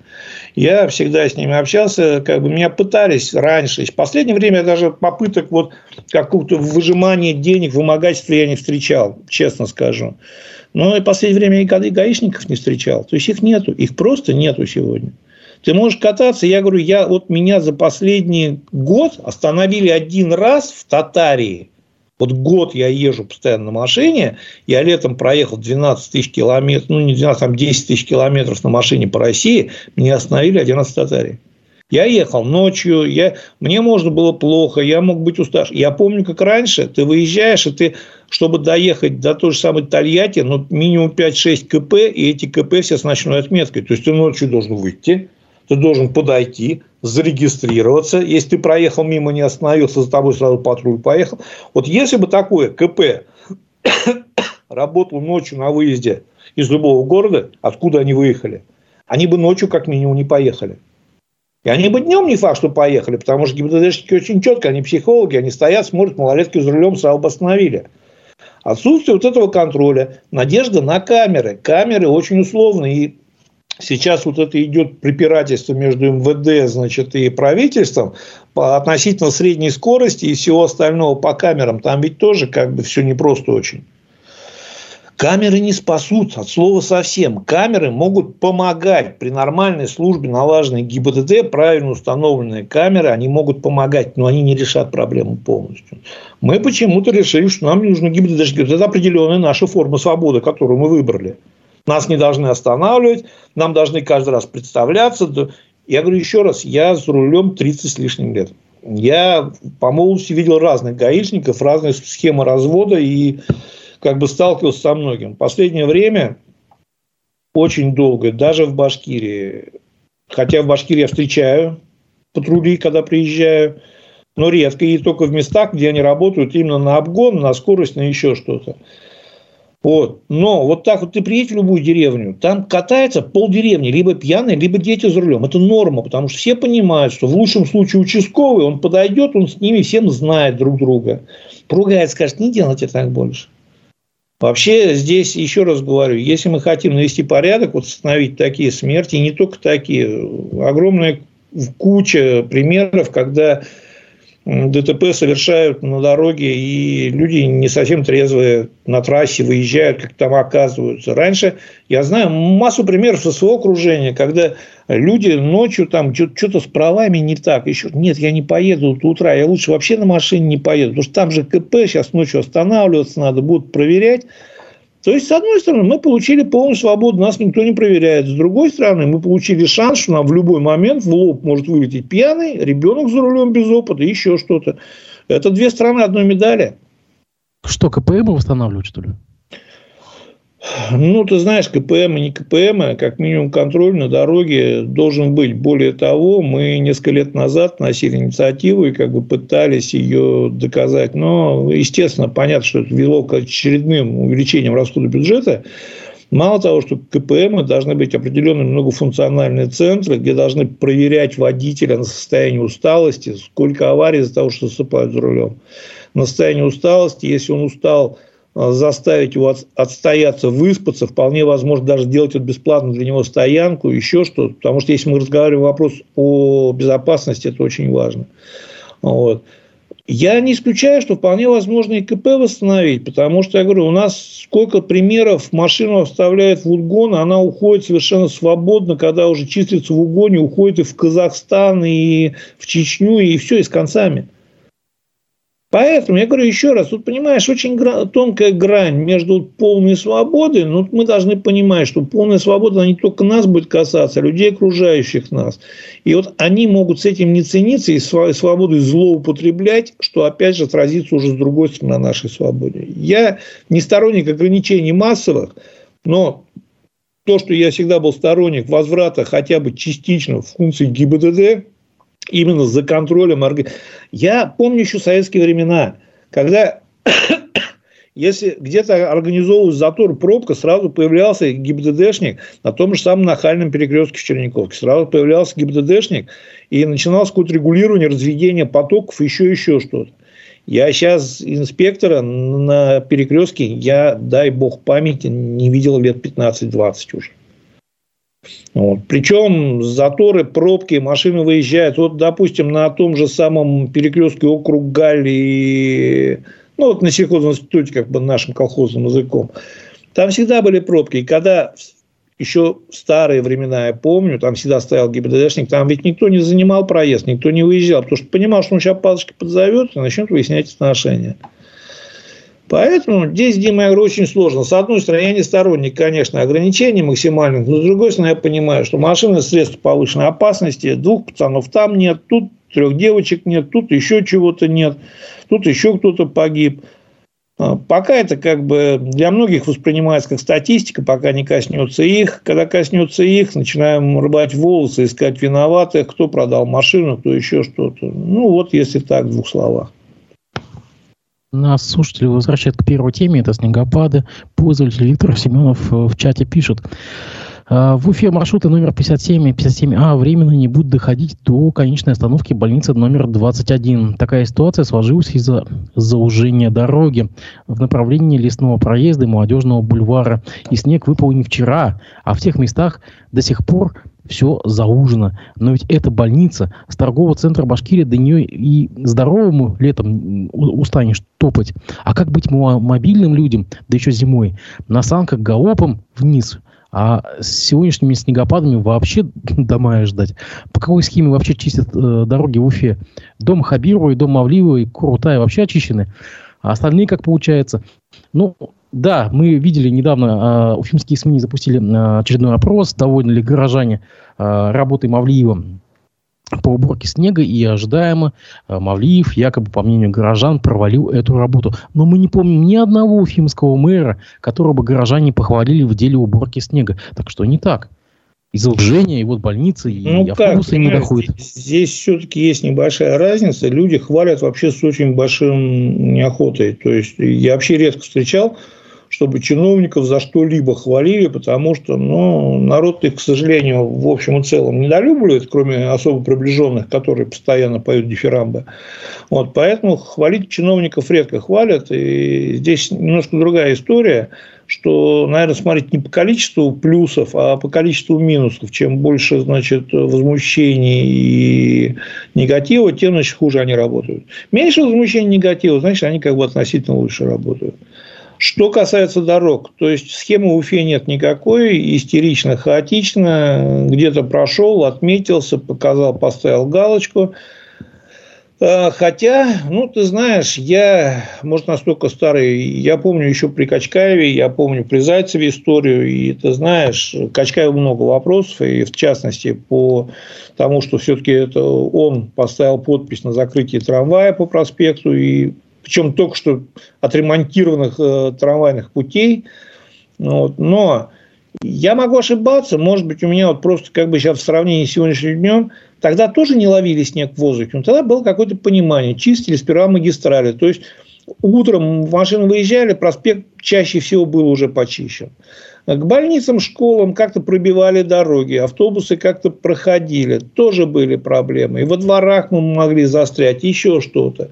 Я всегда с ними общался, как бы меня пытались раньше. В последнее время я даже попыток вот какого-то выжимания денег, вымогательства я не встречал, честно скажу. Но и в последнее время и гаишников не встречал. То есть их нету, их просто нету сегодня. Ты можешь кататься, я говорю, я вот меня за последний год остановили один раз в Татарии. Вот год я езжу постоянно на машине, я летом проехал 12 тысяч километров, ну не 12, там 10 тысяч километров на машине по России, меня остановили один раз в Татарии. Я ехал ночью, я, мне можно было плохо, я мог быть уставшим. Я помню, как раньше ты выезжаешь, и ты, чтобы доехать до той же самой Тольятти, ну, минимум 5-6 КП, и эти КП все с ночной отметкой. То есть, ты ночью должен выйти, ты должен подойти, зарегистрироваться. Если ты проехал мимо, не остановился, за тобой сразу патруль поехал. Вот если бы такое КП <coughs> работало ночью на выезде из любого города, откуда они выехали, они бы ночью как минимум не поехали. И они бы днем не факт, что поехали, потому что ГИБДДшники очень четко, они психологи, они стоят, смотрят, малолетки за рулем сразу бы остановили. Отсутствие вот этого контроля, надежда на камеры. Камеры очень условные. И сейчас вот это идет препирательство между МВД значит, и правительством по относительно средней скорости и всего остального по камерам. Там ведь тоже как бы все непросто очень. Камеры не спасут от слова совсем. Камеры могут помогать при нормальной службе, налаженной ГИБДД, правильно установленные камеры, они могут помогать, но они не решат проблему полностью. Мы почему-то решили, что нам нужно ГИБДД. Это определенная наша форма свободы, которую мы выбрали. Нас не должны останавливать, нам должны каждый раз представляться. Я говорю еще раз, я за рулем 30 с лишним лет. Я по молодости видел разных гаишников, разные схемы развода и как бы сталкивался со многим. Последнее время очень долго, даже в Башкирии, хотя в Башкирии я встречаю патрули, когда приезжаю, но редко, и только в местах, где они работают именно на обгон, на скорость, на еще что-то. Вот. Но вот так вот ты приедешь в любую деревню, там катается полдеревни, либо пьяные, либо дети за рулем. Это норма, потому что все понимают, что в лучшем случае участковый, он подойдет, он с ними всем знает друг друга. Поругает, скажет, не делайте так больше. Вообще здесь, еще раз говорю, если мы хотим навести порядок, вот остановить такие смерти, и не только такие, огромная куча примеров, когда ДТП совершают на дороге, и люди не совсем трезвые на трассе выезжают, как там оказываются. Раньше, я знаю массу примеров со своего окружения, когда люди ночью там что-то с правами не так. Еще нет, я не поеду до утра, я лучше вообще на машине не поеду, потому что там же КП, сейчас ночью останавливаться надо, будут проверять. То есть, с одной стороны, мы получили полную свободу, нас никто не проверяет. С другой стороны, мы получили шанс, что нам в любой момент в лоб может вылететь пьяный, ребенок за рулем без опыта, еще что-то. Это две стороны одной медали. Что, КПМ восстанавливают, что ли? Ну, ты знаешь, КПМ и не КПМ, а как минимум контроль на дороге должен быть. Более того, мы несколько лет назад носили инициативу и как бы пытались ее доказать. Но, естественно, понятно, что это вело к очередным увеличениям расхода бюджета. Мало того, что КПМ должны быть определенные многофункциональные центры, где должны проверять водителя на состояние усталости, сколько аварий из-за того, что засыпают за рулем. На состояние усталости, если он устал заставить его отстояться, выспаться, вполне возможно даже сделать это бесплатно для него стоянку, еще что-то. Потому что если мы разговариваем вопрос о безопасности, это очень важно. Вот. Я не исключаю, что вполне возможно и КП восстановить, потому что, я говорю, у нас сколько примеров машину оставляет в угон, она уходит совершенно свободно, когда уже числится в угоне, уходит и в Казахстан, и в Чечню, и все, и с концами. Поэтому я говорю еще раз, тут понимаешь, очень гра- тонкая грань между полной свободой, но мы должны понимать, что полная свобода не только нас будет касаться, а людей, окружающих нас. И вот они могут с этим не цениться и свободой злоупотреблять, что опять же отразится уже с другой стороны на нашей свободе. Я не сторонник ограничений массовых, но то, что я всегда был сторонник возврата хотя бы частично функций ГИБДД, именно за контролем. Я помню еще советские времена, когда <coughs> если где-то организовывался затор, пробка, сразу появлялся ГИБДДшник на том же самом нахальном перекрестке в Черниковке. Сразу появлялся ГИБДДшник и начиналось какое-то регулирование, разведение потоков, еще еще что-то. Я сейчас инспектора на перекрестке, я, дай бог памяти, не видел лет 15-20 уже. Вот. Причем заторы, пробки, машины выезжают. Вот, допустим, на том же самом перекрестке округ Галли, ну, вот на сельхозном институте, как бы нашим колхозным языком, там всегда были пробки. И когда еще старые времена, я помню, там всегда стоял ГИБДДшник, там ведь никто не занимал проезд, никто не выезжал, потому что понимал, что он сейчас палочки подзовет и начнет выяснять отношения. Поэтому здесь, Дима, я говорю, очень сложно. С одной стороны, я не сторонник, конечно, ограничений максимальных, но с другой стороны, я понимаю, что машины – средства повышенной опасности, двух пацанов там нет, тут трех девочек нет, тут еще чего-то нет, тут еще кто-то погиб. А, пока это как бы для многих воспринимается как статистика, пока не коснется их. Когда коснется их, начинаем рыбать волосы, искать виноватых, кто продал машину, кто еще что-то. Ну, вот если так, в двух словах. Нас слушатели возвращают к первой теме, это снегопады. Пользователь Виктор Семенов э, в чате пишет. А, в Уфе маршруты номер 57 и 57А временно не будут доходить до конечной остановки больницы номер 21. Такая ситуация сложилась из-за заужения дороги в направлении лесного проезда и молодежного бульвара. И снег выпал не вчера, а в тех местах до сих пор все заужено. Но ведь это больница с торгового центра Башкирии, до нее и здоровому летом устанешь топать. А как быть мобильным людям, да еще зимой, на санках галопом вниз а с сегодняшними снегопадами вообще <laughs> до мая ждать. По какой схеме вообще чистят э, дороги в Уфе? Дом Хабирова и дом Мавлиева и Курутая вообще очищены. А остальные как получается? Ну, да, мы видели недавно, э, уфимские СМИ запустили э, очередной опрос, довольны ли горожане э, работой Мавлиева по уборке снега, и ожидаемо Мавлиев, якобы, по мнению горожан, провалил эту работу. Но мы не помним ни одного уфимского мэра, которого бы горожане похвалили в деле уборки снега. Так что не так. Из-за лжения, и вот больницы, и ну, автобусы как, не доходят. Здесь все-таки есть небольшая разница. Люди хвалят вообще с очень большим неохотой. То есть, я вообще редко встречал чтобы чиновников за что-либо хвалили, потому что ну, народ их, к сожалению, в общем и целом недолюбливает, кроме особо приближенных, которые постоянно поют дифирамбы. Вот, поэтому хвалить чиновников редко хвалят. И здесь немножко другая история что, наверное, смотреть не по количеству плюсов, а по количеству минусов. Чем больше, значит, возмущений и негатива, тем, значит, хуже они работают. Меньше возмущений и негатива, значит, они как бы относительно лучше работают. Что касается дорог, то есть схемы Уфе нет никакой, истерично, хаотично, где-то прошел, отметился, показал, поставил галочку. А, хотя, ну, ты знаешь, я, может, настолько старый, я помню еще при Качкаеве, я помню при Зайцеве историю, и ты знаешь, Качкаеву много вопросов, и в частности по тому, что все-таки это он поставил подпись на закрытие трамвая по проспекту, и причем только что отремонтированных э, трамвайных путей. Вот. Но я могу ошибаться, может быть, у меня вот просто как бы сейчас в сравнении с сегодняшним днем, тогда тоже не ловили снег в воздухе, но тогда было какое-то понимание, чистили сперва магистрали, то есть утром машины выезжали, проспект чаще всего был уже почищен. К больницам, школам как-то пробивали дороги, автобусы как-то проходили, тоже были проблемы. И во дворах мы могли застрять, еще что-то.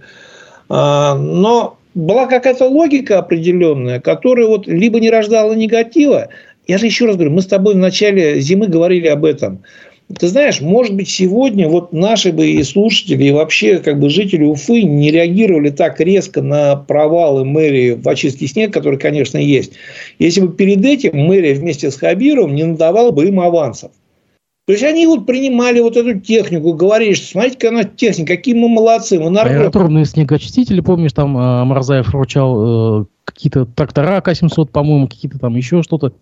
А, но была какая-то логика определенная, которая вот либо не рождала негатива. Я же еще раз говорю, мы с тобой в начале зимы говорили об этом. Ты знаешь, может быть, сегодня вот наши бы и слушатели, и вообще как бы жители Уфы не реагировали так резко на провалы мэрии в очистке снега, который, конечно, есть. Если бы перед этим мэрия вместе с Хабировым не надавала бы им авансов. То есть они вот принимали вот эту технику, говорили, что смотрите, какая она техника, какие мы молодцы, мы народ. Аэротурные снегоочистители, помнишь, там э, Марзаев вручал э, какие-то трактора К-700, по-моему, какие-то там еще что-то.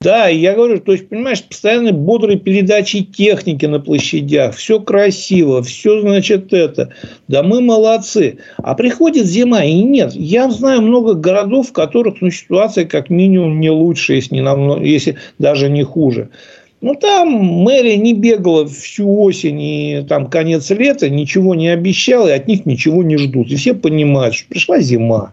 Да, я говорю, то есть, понимаешь, постоянно бодрые передачи техники на площадях, все красиво, все, значит, это. Да мы молодцы. А приходит зима, и нет. Я знаю много городов, в которых ну, ситуация как минимум не лучше, если, не намного, если даже не хуже. Ну, там мэрия не бегала всю осень и там конец лета, ничего не обещала, и от них ничего не ждут. И все понимают, что пришла зима.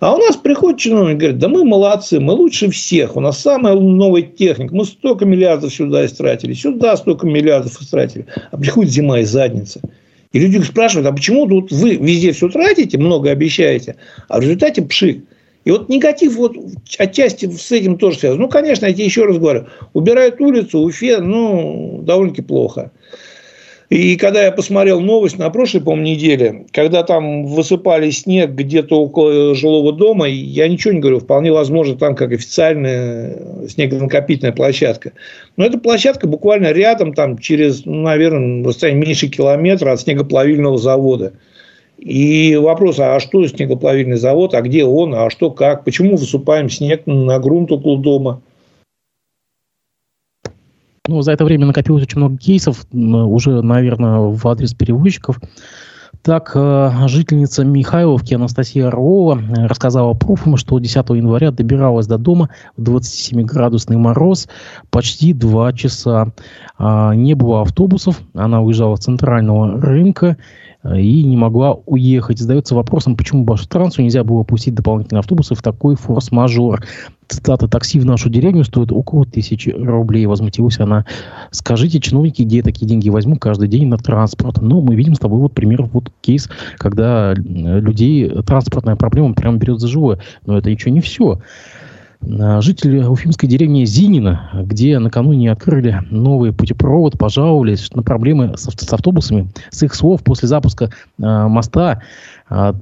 А у нас приходит чиновник и говорит, да мы молодцы, мы лучше всех, у нас самая новая техника, мы столько миллиардов сюда истратили, сюда столько миллиардов истратили. А приходит зима и задница. И люди спрашивают, а почему тут вы везде все тратите, много обещаете, а в результате пшик. И вот негатив вот отчасти с этим тоже связан. Ну, конечно, я тебе еще раз говорю, убирают улицу, Уфе, ну, довольно-таки плохо. И когда я посмотрел новость на прошлой, по неделе, когда там высыпали снег где-то около жилого дома, я ничего не говорю, вполне возможно, там как официальная снегонакопительная площадка. Но эта площадка буквально рядом, там через, ну, наверное, расстояние меньше километра от снегоплавильного завода. И вопрос, а что снегоплавильный завод, а где он, а что как, почему высыпаем снег на грунт около дома? Ну, за это время накопилось очень много кейсов, уже, наверное, в адрес перевозчиков. Так, э, жительница Михайловки Анастасия Орлова рассказала профам, что 10 января добиралась до дома в 27-градусный мороз почти 2 часа. А, не было автобусов, она уезжала с центрального рынка Э, и не могла уехать. Задается вопросом, почему Баштрансу нельзя было пустить дополнительные автобусы в такой форс-мажор. цитата, такси в нашу деревню стоит около тысячи рублей. Возмутилась она. Скажите, чиновники, где я такие деньги возьму каждый день на транспорт? Но мы видим с тобой вот пример, вот кейс, когда людей транспортная проблема прям берет за живое. Но это еще не все. А, жители уфимской деревни Зинина, где накануне открыли новый путепровод, пожаловались на проблемы с, с автобусами. С их слов, после запуска э, моста э,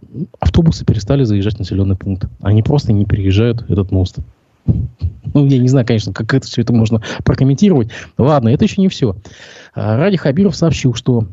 автобусы перестали заезжать в населенный пункт. Они просто не переезжают этот мост. <laughs> Ну, я не знаю, конечно, как это все это можно прокомментировать. Ладно, это еще не все. Ради Хабиров сообщил, что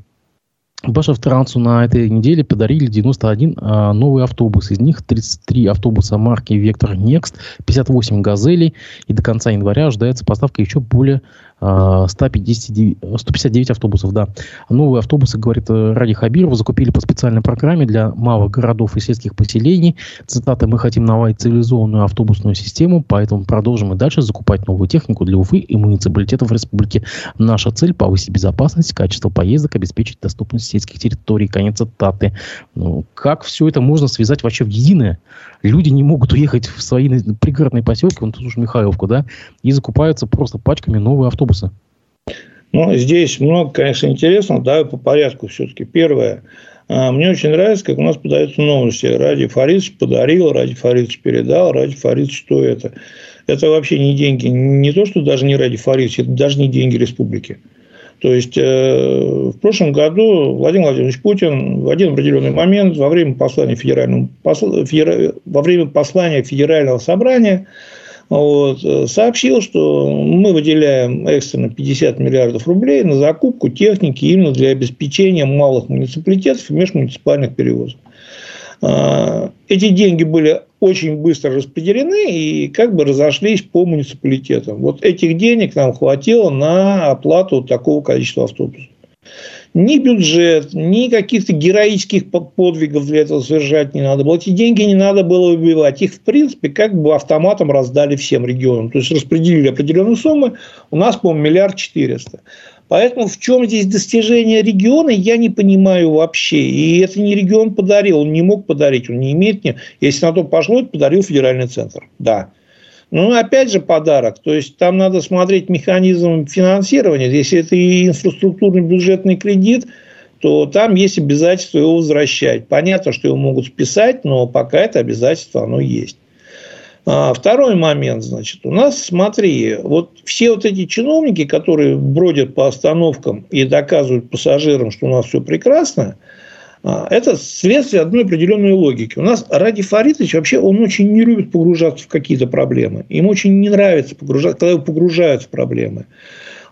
Башавтрансу на этой неделе подарили 91 а, новый автобус. Из них 33 автобуса марки Vector Next, 58 газелей. И до конца января ожидается поставка еще более 159, 159 автобусов, да. Новые автобусы, говорит э, Ради Хабиров, закупили по специальной программе для малых городов и сельских поселений. Цитата, мы хотим наладить цивилизованную автобусную систему, поэтому продолжим и дальше закупать новую технику для Уфы и муниципалитетов республики. Наша цель – повысить безопасность, качество поездок, обеспечить доступность сельских территорий. Конец цитаты. Ну, как все это можно связать вообще в единое? Люди не могут уехать в свои пригородные поселки, вон тут уж Михайловку, да, и закупаются просто пачками новые автобусы. Ну, здесь много, конечно, интересного. Давай по порядку все-таки. Первое. А, мне очень нравится, как у нас подаются новости. Ради Фаридович подарил, Ради Фаридович передал, Ради Фаридович что это? Это вообще не деньги, не то, что даже не Ради Фаридович, это даже не деньги республики. То есть, э, в прошлом году Владимир Владимирович Путин в один определенный момент во время послания, федерального, посл, федера, во время послания Федерального собрания вот, э, сообщил, что мы выделяем экстренно 50 миллиардов рублей на закупку техники именно для обеспечения малых муниципалитетов и межмуниципальных перевозок. А, эти деньги были очень быстро распределены и как бы разошлись по муниципалитетам. Вот этих денег нам хватило на оплату такого количества автобусов. Ни бюджет, ни каких-то героических подвигов для этого совершать не надо было. Эти деньги не надо было убивать. Их, в принципе, как бы автоматом раздали всем регионам. То есть, распределили определенные суммы. У нас, по-моему, миллиард четыреста. Поэтому в чем здесь достижение региона, я не понимаю вообще. И это не регион подарил, он не мог подарить, он не имеет. Не... Если на то пошло, это подарил федеральный центр. Да. Ну, опять же, подарок. То есть, там надо смотреть механизм финансирования. Если это и инфраструктурный бюджетный кредит, то там есть обязательство его возвращать. Понятно, что его могут списать, но пока это обязательство, оно есть. А второй момент, значит, у нас, смотри, вот все вот эти чиновники, которые бродят по остановкам и доказывают пассажирам, что у нас все прекрасно, а, это следствие одной определенной логики. У нас Ради Фаритович вообще, он очень не любит погружаться в какие-то проблемы. Ему очень не нравится погружаться, когда его погружают в проблемы.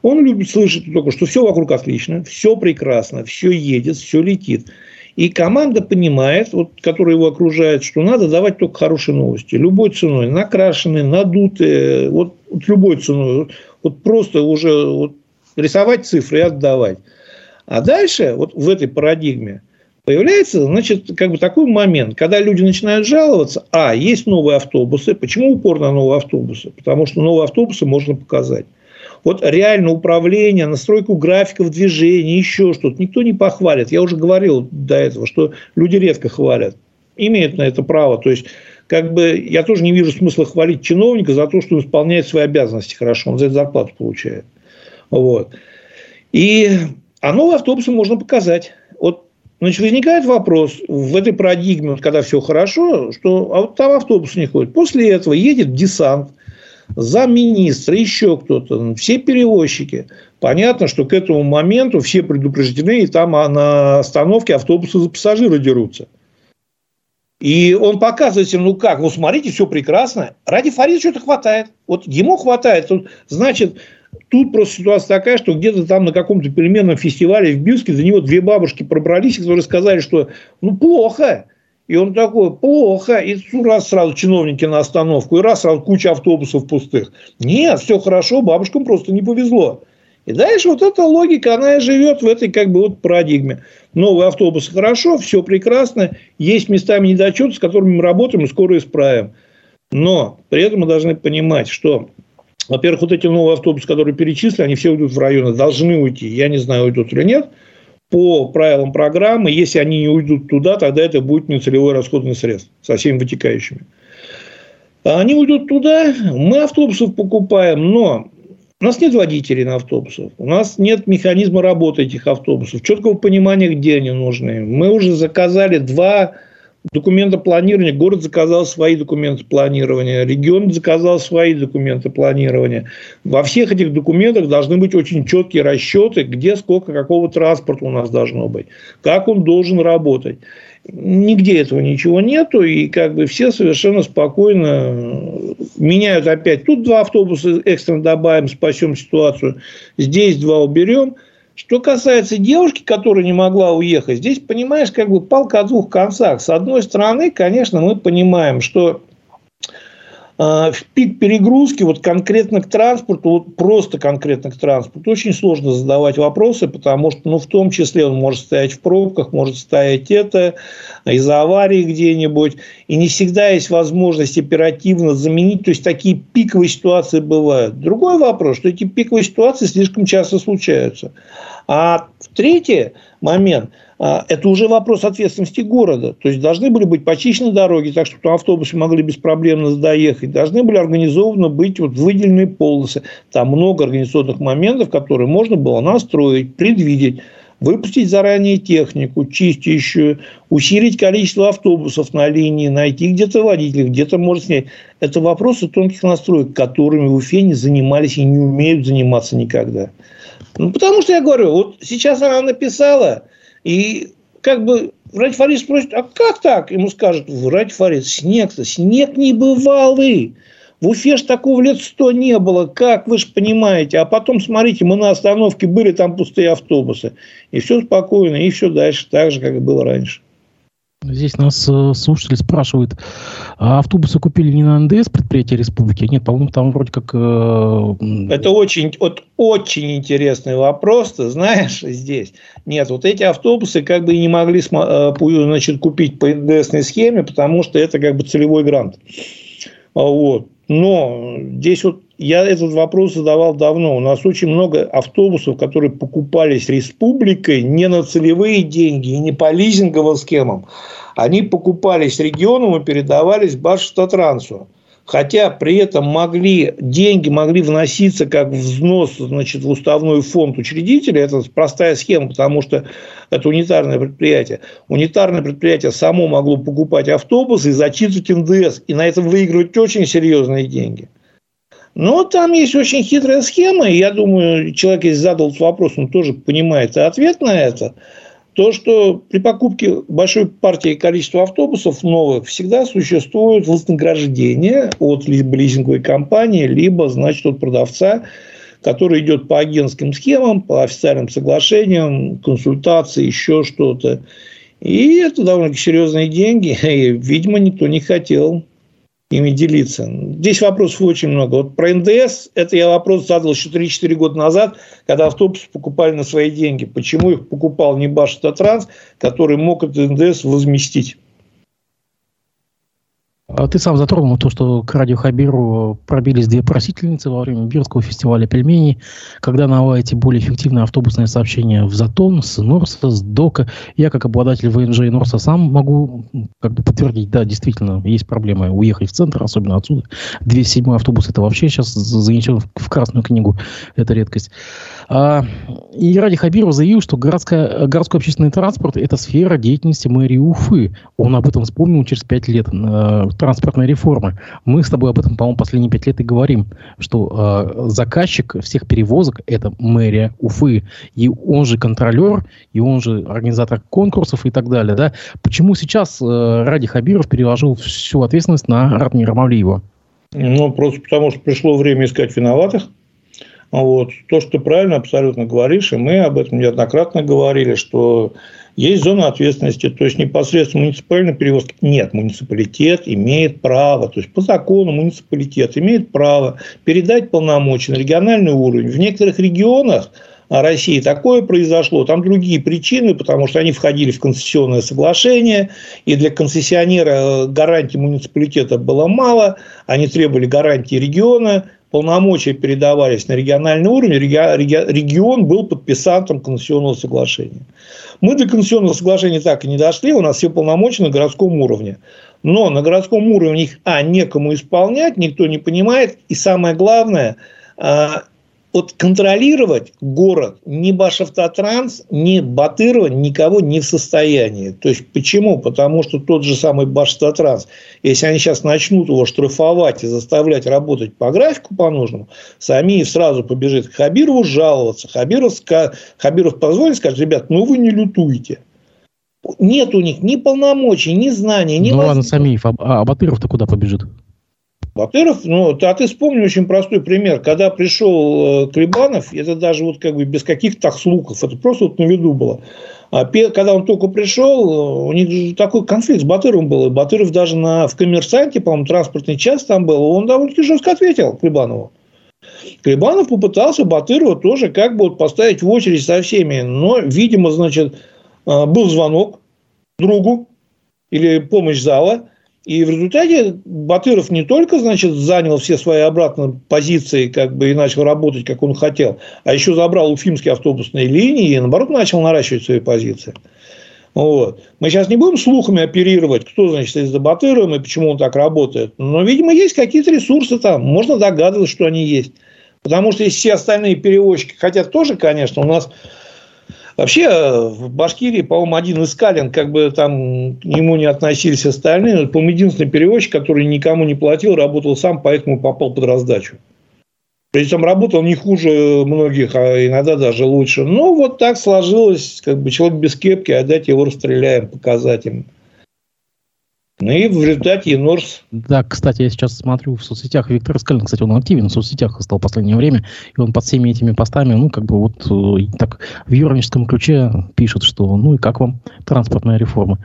Он любит слышать только, что все вокруг отлично, все прекрасно, все едет, все летит. И команда понимает, вот, которая его окружает, что надо давать только хорошие новости. Любой ценой. Накрашенные, надутые. Вот, вот любой ценой. Вот просто уже вот, рисовать цифры и отдавать. А дальше, вот в этой парадигме, появляется, значит, как бы такой момент, когда люди начинают жаловаться, а, есть новые автобусы. Почему упор на новые автобусы? Потому что новые автобусы можно показать. Вот реально управление, настройку графиков движения, еще что-то. Никто не похвалит. Я уже говорил до этого, что люди редко хвалят. Имеют на это право. То есть, как бы я тоже не вижу смысла хвалить чиновника за то, что он исполняет свои обязанности хорошо. Он за это зарплату получает. Вот. И а новые автобусы можно показать. Вот Значит, возникает вопрос в этой парадигме, когда все хорошо, что а вот там автобус не ходит. После этого едет десант, замминистра, еще кто-то, все перевозчики. Понятно, что к этому моменту все предупреждены, и там на остановке автобусы за пассажиры дерутся. И он показывает всем, ну как, ну смотрите, все прекрасно. Ради Фарида что-то хватает. Вот ему хватает. Значит, тут просто ситуация такая, что где-то там на каком-то переменном фестивале в Бирске за него две бабушки пробрались, которые сказали, что ну плохо. И он такой, плохо. И раз сразу чиновники на остановку, и раз сразу куча автобусов пустых. Нет, все хорошо, бабушкам просто не повезло. И дальше вот эта логика, она и живет в этой как бы вот парадигме. Новые автобусы хорошо, все прекрасно, есть местами недочеты, с которыми мы работаем и скоро исправим. Но при этом мы должны понимать, что, во-первых, вот эти новые автобусы, которые перечислили, они все уйдут в районы, должны уйти. Я не знаю, уйдут или нет – по правилам программы, если они не уйдут туда, тогда это будет нецелевой расходный средств со всеми вытекающими. Они уйдут туда, мы автобусов покупаем, но у нас нет водителей на автобусах, у нас нет механизма работы этих автобусов, четкого понимания, где они нужны. Мы уже заказали два документа планирования. Город заказал свои документы планирования, регион заказал свои документы планирования. Во всех этих документах должны быть очень четкие расчеты, где сколько какого транспорта у нас должно быть, как он должен работать. Нигде этого ничего нету, и как бы все совершенно спокойно меняют опять. Тут два автобуса экстренно добавим, спасем ситуацию. Здесь два уберем. Что касается девушки, которая не могла уехать, здесь, понимаешь, как бы палка о двух концах. С одной стороны, конечно, мы понимаем, что в пик перегрузки вот конкретно к транспорту, вот просто конкретно к транспорту, очень сложно задавать вопросы, потому что, ну, в том числе он может стоять в пробках, может стоять это из-за аварии где-нибудь, и не всегда есть возможность оперативно заменить, то есть такие пиковые ситуации бывают. Другой вопрос, что эти пиковые ситуации слишком часто случаются. А третий момент – а, это уже вопрос ответственности города. То есть, должны были быть почищены дороги, так, чтобы автобусы могли беспроблемно доехать. Должны были организованы быть вот выделенные полосы. Там много организационных моментов, которые можно было настроить, предвидеть выпустить заранее технику, чистящую, усилить количество автобусов на линии, найти где-то водителей, где-то может снять. Это вопросы тонких настроек, которыми в Уфе не занимались и не умеют заниматься никогда. Ну, потому что я говорю, вот сейчас она написала, и как бы врач Фарид спросит, а как так? Ему скажут, врач Фарид, снег-то, снег небывалый. В Уфе ж такого лет сто не было, как вы же понимаете. А потом, смотрите, мы на остановке были, там пустые автобусы. И все спокойно, и все дальше, так же, как и было раньше. Здесь нас э, слушатели спрашивают, а автобусы купили не на НДС предприятия республики? Нет, по-моему, там вроде как... Э... Это очень, вот, очень интересный вопрос, ты знаешь, здесь. Нет, вот эти автобусы как бы и не могли э, значит, купить по НДСной схеме, потому что это как бы целевой грант. Вот. Но здесь вот я этот вопрос задавал давно. У нас очень много автобусов, которые покупались республикой не на целевые деньги и не по лизинговым схемам. Они покупались регионом и передавались Башстатрансу. Хотя при этом могли, деньги могли вноситься как взнос значит, в уставной фонд учредителя. Это простая схема, потому что это унитарное предприятие. Унитарное предприятие само могло покупать автобусы и зачитывать НДС. И на этом выигрывать очень серьезные деньги. Но там есть очень хитрая схема, и я думаю, человек, если задал этот вопрос, он тоже понимает ответ на это. То, что при покупке большой партии количества автобусов новых всегда существует вознаграждение от либо лизинговой компании, либо, значит, от продавца, который идет по агентским схемам, по официальным соглашениям, консультации, еще что-то. И это довольно серьезные деньги. <laughs> И, видимо, никто не хотел ими делиться. Здесь вопросов очень много. Вот про НДС, это я вопрос задал еще 3-4 года назад, когда автобусы покупали на свои деньги. Почему их покупал не Башта-Транс, который мог этот НДС возместить? А ты сам затронул то, что к радио Хабиру пробились две просительницы во время Бирского фестиваля пельменей, когда наладите более эффективное автобусное сообщение в Затон, с Норса, с Дока. Я, как обладатель ВНЖ и Норса, сам могу как бы подтвердить, да, действительно, есть проблема уехать в центр, особенно отсюда. 207 автобус это вообще сейчас занесен в Красную книгу, это редкость. А, и Ради Хабиров заявил, что городская, городской общественный транспорт – это сфера деятельности мэрии Уфы. Он об этом вспомнил через пять лет э, транспортной реформы. Мы с тобой об этом, по-моему, последние пять лет и говорим, что э, заказчик всех перевозок – это мэрия Уфы. И он же контролер, и он же организатор конкурсов и так далее. Да? Почему сейчас э, Ради Хабиров переложил всю ответственность на Ратмира Мавлиева? Ну, просто потому что пришло время искать виноватых. Вот. То, что ты правильно абсолютно говоришь, и мы об этом неоднократно говорили, что есть зона ответственности, то есть непосредственно муниципальный перевозки. Нет, муниципалитет имеет право, то есть по закону муниципалитет имеет право передать полномочия на региональный уровень. В некоторых регионах России такое произошло, там другие причины, потому что они входили в концессионное соглашение, и для концессионера гарантии муниципалитета было мало, они требовали гарантии региона, полномочия передавались на региональный уровень, регион был подписантом конституционного соглашения. Мы до конституционного соглашения так и не дошли, у нас все полномочия на городском уровне. Но на городском уровне их, а, некому исполнять, никто не понимает. И самое главное, а, вот контролировать город ни Башавтотранс, ни Батырова никого не в состоянии. То есть, почему? Потому что тот же самый Башавтотранс, если они сейчас начнут его штрафовать и заставлять работать по графику по нужному, Самиев сразу побежит к Хабирову жаловаться. Хабиров, Хабиров позволит, скажет, ребят, ну вы не лютуете. Нет у них ни полномочий, ни знаний, ни... Ну ладно, Самиев, а, а Батыров-то куда побежит? Во-первых, ну, а ты вспомни очень простой пример. Когда пришел э, Клебанов, это даже вот как бы без каких-то слухов, это просто вот на виду было. А когда он только пришел, у них такой конфликт с Батыровым был. Батыров даже на, в коммерсанте, по-моему, транспортный час там был, он довольно-таки жестко ответил Клебанову. Клебанов попытался Батырова тоже как бы вот поставить в очередь со всеми. Но, видимо, значит, э, был звонок другу или помощь зала – и в результате Батыров не только, значит, занял все свои обратно позиции, как бы, и начал работать, как он хотел, а еще забрал уфимские автобусные линии и, наоборот, начал наращивать свои позиции. Вот. Мы сейчас не будем слухами оперировать, кто, значит, стоит за Батыровым и почему он так работает. Но, видимо, есть какие-то ресурсы там. Можно догадываться, что они есть. Потому что если все остальные перевозчики хотят тоже, конечно, у нас Вообще в Башкирии, по-моему, один из Калин, как бы там к нему не относились остальные, по-моему, единственный переводчик, который никому не платил, работал сам, поэтому попал под раздачу. Причем работал не хуже многих, а иногда даже лучше. Ну, вот так сложилось, как бы человек без кепки, а дать его расстреляем, показать им. Ну и в результате Норс. Да, кстати, я сейчас смотрю в соцсетях. Виктор Скалин, кстати, он активен в соцсетях стал в последнее время. И он под всеми этими постами, ну, как бы вот э, так в юрническом ключе пишет, что ну и как вам транспортная реформа.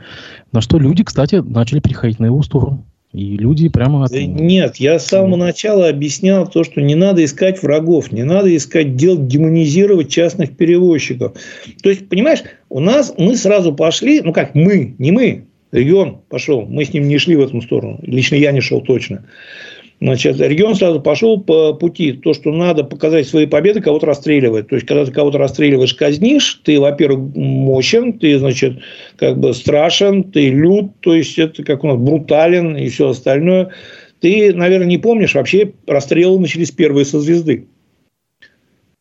На что люди, кстати, начали переходить на его сторону. И люди прямо... Нет, я с самого начала объяснял то, что не надо искать врагов, не надо искать дел, демонизировать частных перевозчиков. То есть, понимаешь, у нас мы сразу пошли, ну как мы, не мы, Регион пошел, мы с ним не шли в эту сторону, лично я не шел точно. Значит, регион сразу пошел по пути. То, что надо показать свои победы, кого-то расстреливать. То есть, когда ты кого-то расстреливаешь, казнишь, ты, во-первых, мощен, ты, значит, как бы страшен, ты лют, то есть, это как у нас брутален и все остальное. Ты, наверное, не помнишь, вообще расстрелы начались первые со звезды.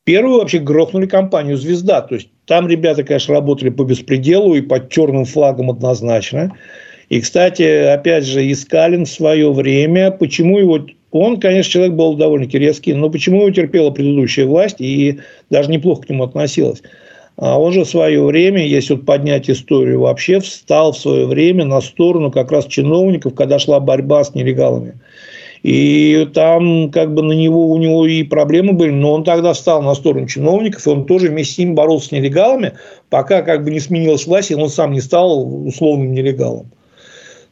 Первую вообще грохнули компанию «Звезда». То есть, там ребята, конечно, работали по беспределу и под черным флагом однозначно. И, кстати, опять же, Искалин в свое время, почему его... Он, конечно, человек был довольно-таки резкий, но почему его терпела предыдущая власть и даже неплохо к нему относилась. А он же в свое время, если вот поднять историю вообще, встал в свое время на сторону как раз чиновников, когда шла борьба с нелегалами. И там как бы на него, у него и проблемы были, но он тогда встал на сторону чиновников, и он тоже вместе с ними боролся с нелегалами, пока как бы не сменилась власть, и он сам не стал условным нелегалом.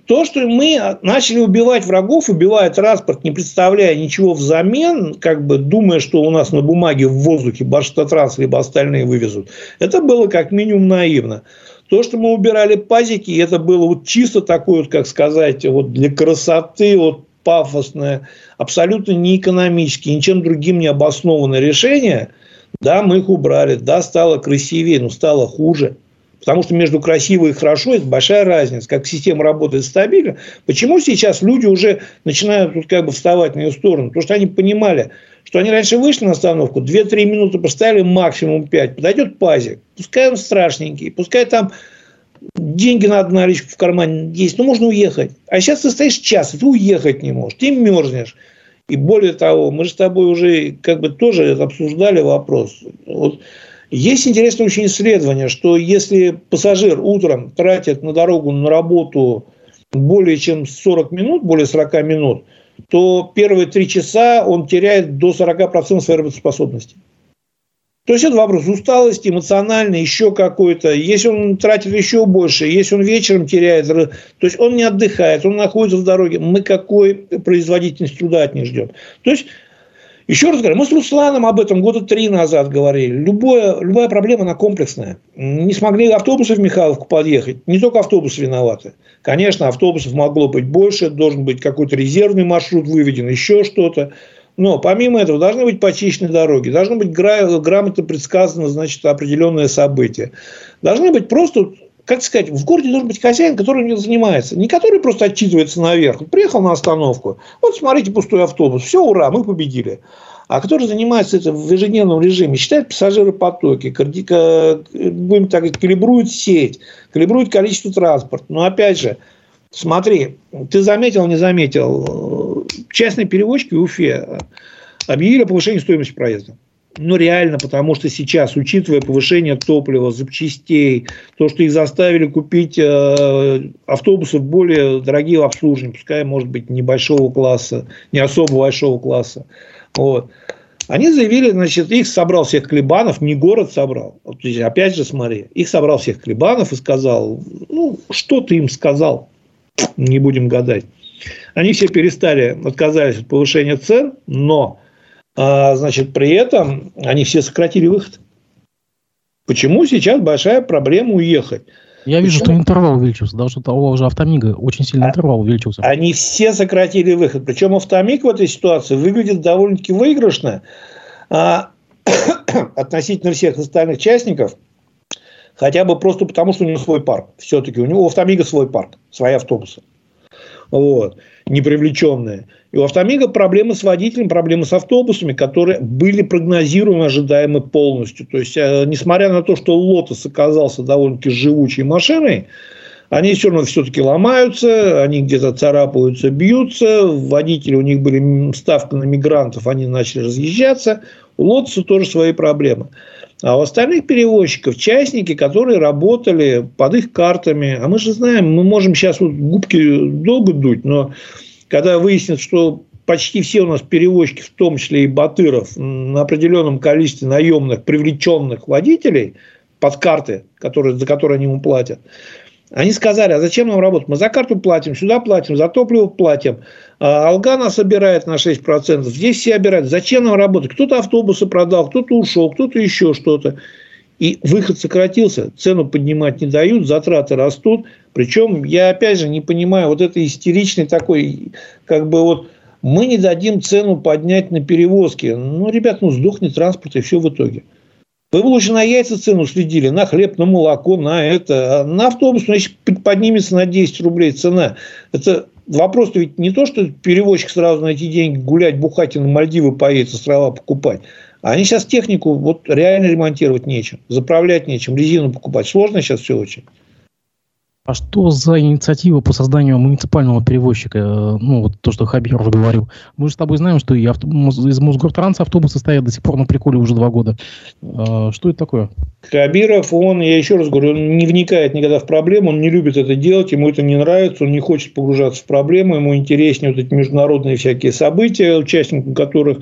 То, что мы начали убивать врагов, убивая транспорт, не представляя ничего взамен, как бы думая, что у нас на бумаге в воздухе Башстатранс либо остальные вывезут, это было как минимум наивно. То, что мы убирали пазики, это было вот чисто такое, вот, как сказать, вот для красоты, вот пафосное, абсолютно не экономические, ничем другим не обоснованное решение, да, мы их убрали, да, стало красивее, но стало хуже. Потому что между красиво и хорошо есть большая разница. Как система работает стабильно. Почему сейчас люди уже начинают тут как бы вставать на ее сторону? Потому что они понимали, что они раньше вышли на остановку, 2-3 минуты поставили, максимум 5. Подойдет пазик. Пускай он страшненький. Пускай там деньги надо наличку в кармане есть, ну, можно уехать. А сейчас ты стоишь час, и ты уехать не можешь, ты мерзнешь. И более того, мы же с тобой уже как бы тоже обсуждали вопрос. Вот есть интересное очень исследование, что если пассажир утром тратит на дорогу на работу более чем 40 минут, более 40 минут, то первые три часа он теряет до 40% своей работоспособности. То есть это вопрос усталости, эмоциональный, еще какой-то. Если он тратит еще больше, если он вечером теряет, то есть он не отдыхает, он находится в дороге, мы какой производительность труда от них ждем. То есть еще раз говорю, мы с Русланом об этом года три назад говорили. Любое, любая проблема, она комплексная. Не смогли автобусы в Михайловку подъехать. Не только автобусы виноваты. Конечно, автобусов могло быть больше, должен быть какой-то резервный маршрут выведен, еще что-то. Но помимо этого должны быть почищены дороги, должны быть грамотно предсказано значит, определенное событие. Должны быть просто как сказать, в городе должен быть хозяин, который не занимается. Не который просто отчитывается наверх. приехал на остановку. Вот смотрите, пустой автобус. Все, ура, мы победили. А который занимается этим в ежедневном режиме, считает пассажиропотоки, будем так говорить, калибрует сеть, калибрует количество транспорта. Но опять же, смотри, ты заметил, не заметил, частные перевозчики в Уфе объявили о повышении стоимости проезда. Ну, реально, потому что сейчас, учитывая повышение топлива, запчастей, то, что их заставили купить э, автобусы более дорогие в обслуживании, пускай, может быть, небольшого класса, не особо большого класса. Вот. Они заявили, значит, их собрал всех клебанов, не город собрал. Вот, опять же, смотри, их собрал всех клебанов и сказал, ну, что ты им сказал, не будем гадать. Они все перестали, отказались от повышения цен, но а, значит, при этом они все сократили выход. Почему сейчас большая проблема уехать? Я вижу, Почему? что интервал увеличился. Даже того уже автомига очень сильно а, интервал увеличился. Они все сократили выход. Причем автомиг в этой ситуации выглядит довольно-таки выигрышно а, <coughs> относительно всех остальных участников. Хотя бы просто потому, что у него свой парк. Все-таки у него у автомига свой парк, свои автобусы. Вот непривлеченные. И у Автомига проблемы с водителем, проблемы с автобусами, которые были прогнозируемы, ожидаемы полностью. То есть, э, несмотря на то, что Лотос оказался довольно-таки живучей машиной, они все равно все-таки ломаются, они где-то царапаются, бьются, водители у них были ставка на мигрантов, они начали разъезжаться. У Лотоса тоже свои проблемы. А у остальных перевозчиков частники, которые работали под их картами, а мы же знаем, мы можем сейчас вот губки долго дуть, но когда выяснится, что почти все у нас перевозчики, в том числе и Батыров, на определенном количестве наемных, привлеченных водителей под карты, которые, за которые они ему платят, они сказали, а зачем нам работать? Мы за карту платим, сюда платим, за топливо платим. А Алгана собирает на 6%, здесь все обирают. Зачем нам работать? Кто-то автобусы продал, кто-то ушел, кто-то еще что-то. И выход сократился, цену поднимать не дают, затраты растут. Причем я опять же не понимаю, вот это истеричный такой, как бы вот мы не дадим цену поднять на перевозки. Ну, ребят, ну сдохнет транспорт и все в итоге. Вы на яйца цену следили, на хлеб, на молоко, на это. А на автобус, значит, поднимется на 10 рублей цена. Это вопрос ведь не то, что перевозчик сразу на эти деньги гулять, бухать и на Мальдивы поедет, острова покупать. А они сейчас технику вот реально ремонтировать нечем, заправлять нечем, резину покупать. Сложно сейчас все очень. А что за инициатива по созданию муниципального перевозчика? Э, ну, вот то, что Хабиров говорил. Мы же с тобой знаем, что и авто... из Мосгортранса автобусы стоят до сих пор на приколе уже два года. А, что это такое? Хабиров, он, я еще раз говорю, он не вникает никогда в проблему, он не любит это делать, ему это не нравится, он не хочет погружаться в проблему, ему интереснее вот эти международные всякие события, участником которых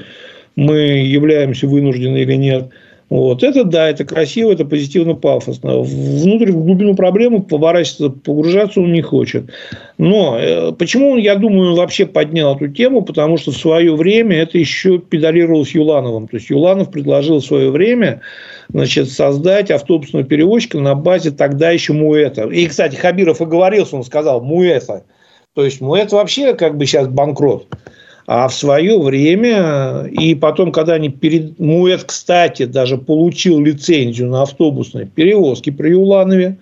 мы являемся вынуждены или нет – вот. Это да, это красиво, это позитивно, пафосно. Внутрь, в глубину проблемы поворачиваться, погружаться он не хочет. Но э, почему, я думаю, вообще поднял эту тему? Потому что в свое время это еще педалировалось Юлановым. То есть, Юланов предложил в свое время значит, создать автобусного перевозчика на базе тогда еще Муэта. И, кстати, Хабиров оговорился, он сказал Муэта. То есть, Муэт вообще как бы сейчас банкрот. А в свое время, и потом, когда они перед... Муэт, кстати, даже получил лицензию на автобусные перевозки при Уланове,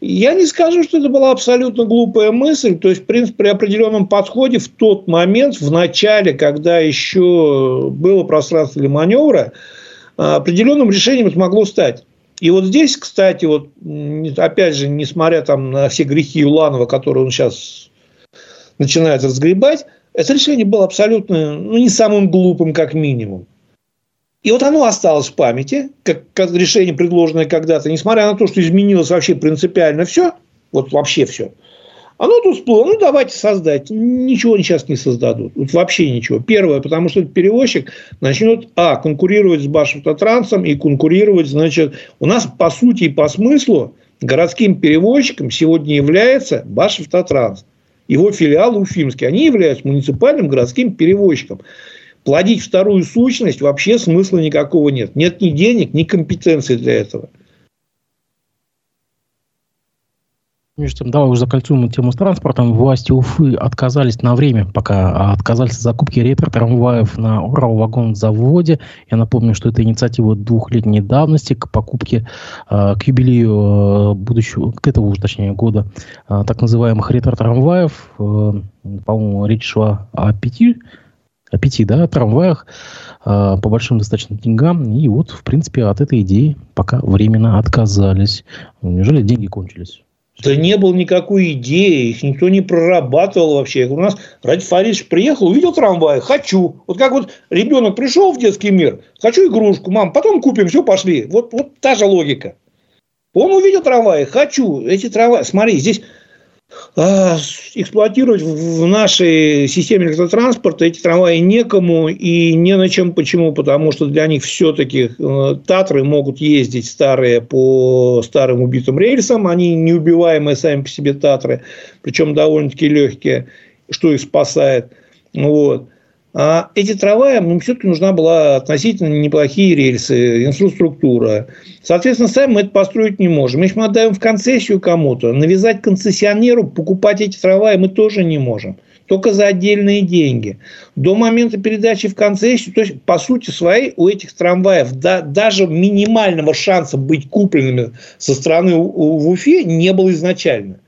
я не скажу, что это была абсолютно глупая мысль. То есть, в принципе, при определенном подходе в тот момент, в начале, когда еще было пространство для маневра, определенным решением это могло стать. И вот здесь, кстати, вот, опять же, несмотря там на все грехи Уланова, которые он сейчас начинает разгребать, это решение было абсолютно, ну, не самым глупым, как минимум. И вот оно осталось в памяти, как, как решение, предложенное когда-то, несмотря на то, что изменилось вообще принципиально все, вот вообще все. Оно тут всплыло, ну, давайте создать. Ничего сейчас не создадут. Вот вообще ничего. Первое, потому что этот перевозчик начнет, а, конкурировать с Башавтотрансом и конкурировать, значит, у нас по сути и по смыслу городским перевозчиком сегодня является Башавтотранс его филиал Уфимский, они являются муниципальным городским перевозчиком. Плодить вторую сущность вообще смысла никакого нет. Нет ни денег, ни компетенции для этого. Между тем, давай уже закольцуем тему с транспортом. Власти Уфы отказались на время, пока отказались от закупки ретро-трамваев на Урал-вагон-заводе. Я напомню, что это инициатива двухлетней давности к покупке, э, к юбилею э, будущего, к этого уже, точнее, года, э, так называемых ретро-трамваев. Э, по-моему, речь шла о пяти, о пяти, да, трамваях по большим достаточно деньгам. И вот, в принципе, от этой идеи пока временно отказались. Неужели деньги кончились? Да не было никакой идеи, их никто не прорабатывал вообще. У нас Радик Фаридович приехал, увидел трамвай, хочу. Вот как вот ребенок пришел в детский мир, хочу игрушку, мам, потом купим, все, пошли. Вот, вот та же логика. Он увидел трамвай, хочу. Эти трамваи, смотри, здесь эксплуатировать в нашей системе электротранспорта эти трамваи некому и не на чем. Почему? Потому что для них все-таки э, Татры могут ездить старые по старым убитым рельсам. Они неубиваемые сами по себе Татры, причем довольно-таки легкие, что их спасает. Вот. А эти трамваи, ну, все-таки нужна была относительно неплохие рельсы, инфраструктура. Соответственно, сами мы это построить не можем. Если мы отдаем в концессию кому-то, навязать концессионеру покупать эти трамваи мы тоже не можем. Только за отдельные деньги. До момента передачи в концессию, то есть, по сути своей, у этих трамваев да, даже минимального шанса быть купленными со стороны в Уфе не было изначально.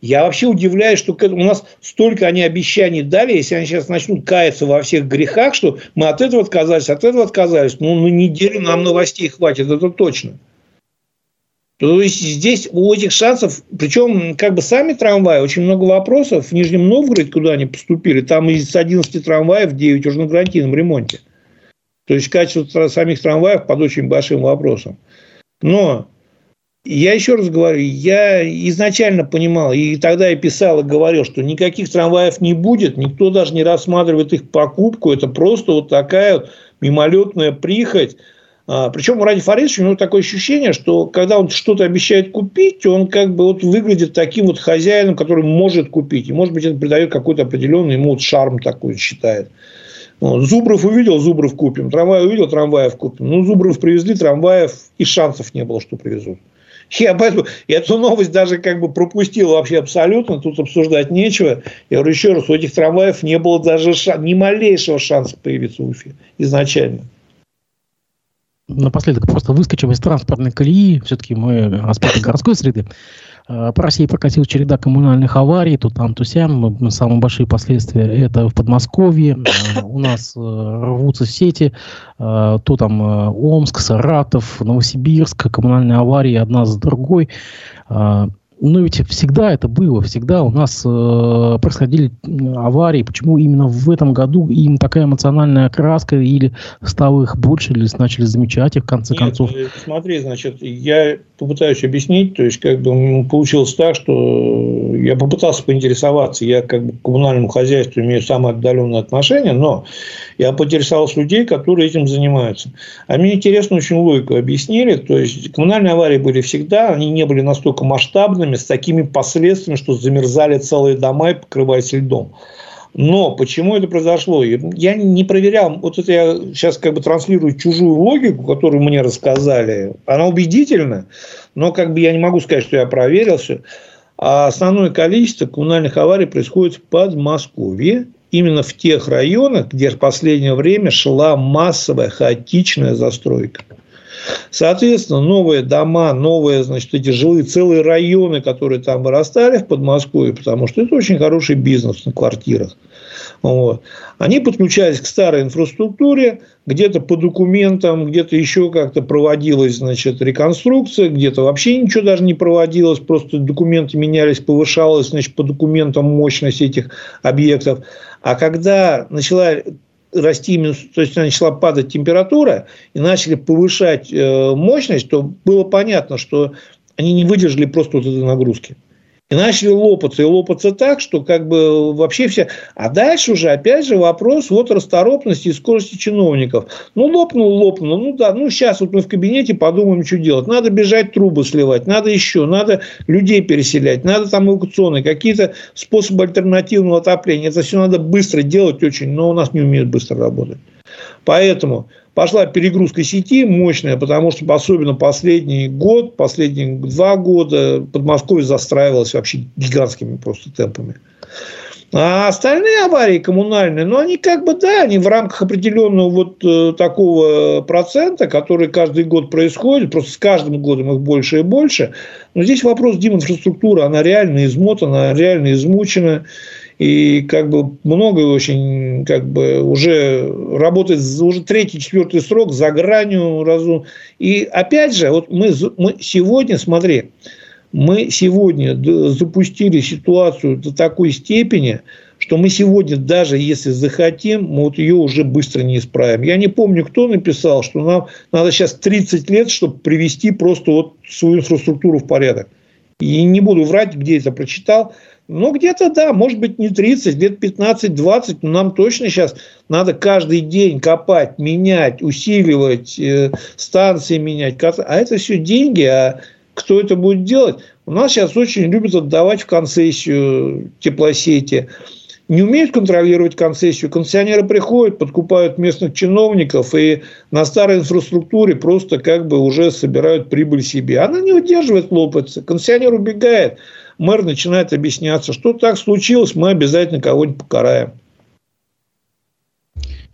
Я вообще удивляюсь, что у нас столько они обещаний дали, если они сейчас начнут каяться во всех грехах, что мы от этого отказались, от этого отказались. Ну, на неделю нам новостей хватит, это точно. То есть здесь у этих шансов, причем как бы сами трамваи, очень много вопросов. В Нижнем Новгороде, куда они поступили, там из 11 трамваев 9 уже на гарантийном ремонте. То есть качество самих трамваев под очень большим вопросом. Но я еще раз говорю, я изначально понимал, и тогда я писал и говорил, что никаких трамваев не будет, никто даже не рассматривает их покупку, это просто вот такая вот мимолетная прихоть. А, причем у Ради Фаридовича у него такое ощущение, что когда он что-то обещает купить, он как бы вот выглядит таким вот хозяином, который может купить. И, может быть, это придает какой-то определенный ему вот шарм такой считает. Зубров увидел, Зубров купим. Трамвай увидел, трамваев купим. Ну, Зубров привезли, трамваев и шансов не было, что привезут. <laughs> Я поэтому эту новость даже как бы пропустил вообще абсолютно. Тут обсуждать нечего. Я говорю еще раз, у этих трамваев не было даже ни малейшего шанса появиться в Уфе изначально. Напоследок просто выскочим из транспортной колеи. Все-таки мы аспекты городской среды. Э, по России прокатил череда коммунальных аварий, тут там, то сям. Самые большие последствия это в Подмосковье. Э, у нас э, рвутся сети, то там Омск, Саратов, Новосибирск, коммунальные аварии одна за другой. Но ведь всегда это было, всегда у нас э, происходили аварии. Почему именно в этом году им такая эмоциональная окраска или стало их больше, или начали замечать их в конце Нет, концов? Э, смотри, значит, я попытаюсь объяснить, то есть как бы получилось так, что я попытался поинтересоваться, я как бы к коммунальному хозяйству имею самое отдаленное отношение, но я поинтересовался людей, которые этим занимаются. А мне интересно очень логику объяснили, то есть коммунальные аварии были всегда, они не были настолько масштабными, с такими последствиями, что замерзали целые дома и покрывались льдом. Но почему это произошло? Я не проверял. Вот это я сейчас как бы транслирую чужую логику, которую мне рассказали. Она убедительна, но как бы я не могу сказать, что я проверил все. А основное количество коммунальных аварий происходит в Подмосковье, именно в тех районах, где в последнее время шла массовая хаотичная застройка. Соответственно, новые дома, новые, значит, эти жилые целые районы, которые там вырастали в Подмосковье, потому что это очень хороший бизнес на квартирах. Вот. Они подключались к старой инфраструктуре, где-то по документам, где-то еще как-то проводилась значит, реконструкция, где-то вообще ничего даже не проводилось, просто документы менялись, повышалась значит, по документам мощность этих объектов. А когда начала расти, то есть начала падать температура и начали повышать э, мощность, то было понятно, что они не выдержали просто вот этой нагрузки. И начали лопаться. И лопаться так, что как бы вообще все... А дальше уже, опять же, вопрос вот расторопности и скорости чиновников. Ну, лопнул, лопнул. Ну, да, ну, сейчас вот мы в кабинете подумаем, что делать. Надо бежать трубы сливать, надо еще, надо людей переселять, надо там эвакуационные, какие-то способы альтернативного отопления. Это все надо быстро делать очень, но у нас не умеют быстро работать. Поэтому пошла перегрузка сети мощная, потому что особенно последний год, последние два года Подмосковье застраивалось вообще гигантскими просто темпами. А остальные аварии коммунальные, ну, они как бы, да, они в рамках определенного вот э, такого процента, который каждый год происходит, просто с каждым годом их больше и больше. Но здесь вопрос, Дима, инфраструктуры, она реально измотана, реально измучена. И как бы много очень, как бы уже работает уже третий, четвертый срок за гранью разум. И опять же, вот мы, мы сегодня, смотри, мы сегодня запустили ситуацию до такой степени, что мы сегодня, даже если захотим, мы вот ее уже быстро не исправим. Я не помню, кто написал, что нам надо сейчас 30 лет, чтобы привести просто вот свою инфраструктуру в порядок. И не буду врать, где это прочитал. Но где-то, да, может быть, не 30, лет 15-20, но нам точно сейчас надо каждый день копать, менять, усиливать, э, станции менять. А это все деньги, а кто это будет делать? У нас сейчас очень любят отдавать в концессию теплосети. Не умеют контролировать концессию. Концессионеры приходят, подкупают местных чиновников и на старой инфраструктуре просто как бы уже собирают прибыль себе. Она не удерживает, лопается. Концессионер убегает. Мэр начинает объясняться, что так случилось, мы обязательно кого-нибудь покараем.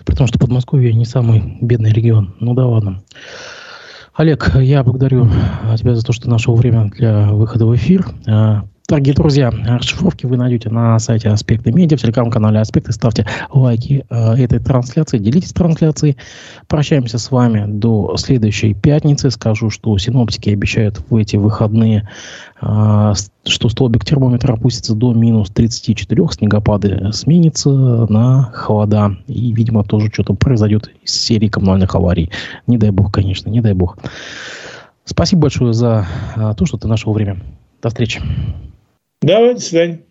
При том, что Подмосковье не самый бедный регион. Ну да ладно. Олег, я благодарю тебя за то, что нашел время для выхода в эфир. Дорогие друзья, расшифровки вы найдете на сайте Аспекты Медиа, в телеграм-канале Аспекты. Ставьте лайки э, этой трансляции, делитесь трансляцией. Прощаемся с вами до следующей пятницы. Скажу, что синоптики обещают в эти выходные, э, что столбик термометра опустится до минус 34, снегопады сменится на холода. И, видимо, тоже что-то произойдет из серии коммунальных аварий. Не дай бог, конечно, не дай бог. Спасибо большое за э, то, что ты нашел время. До встречи. Давай, до свидания.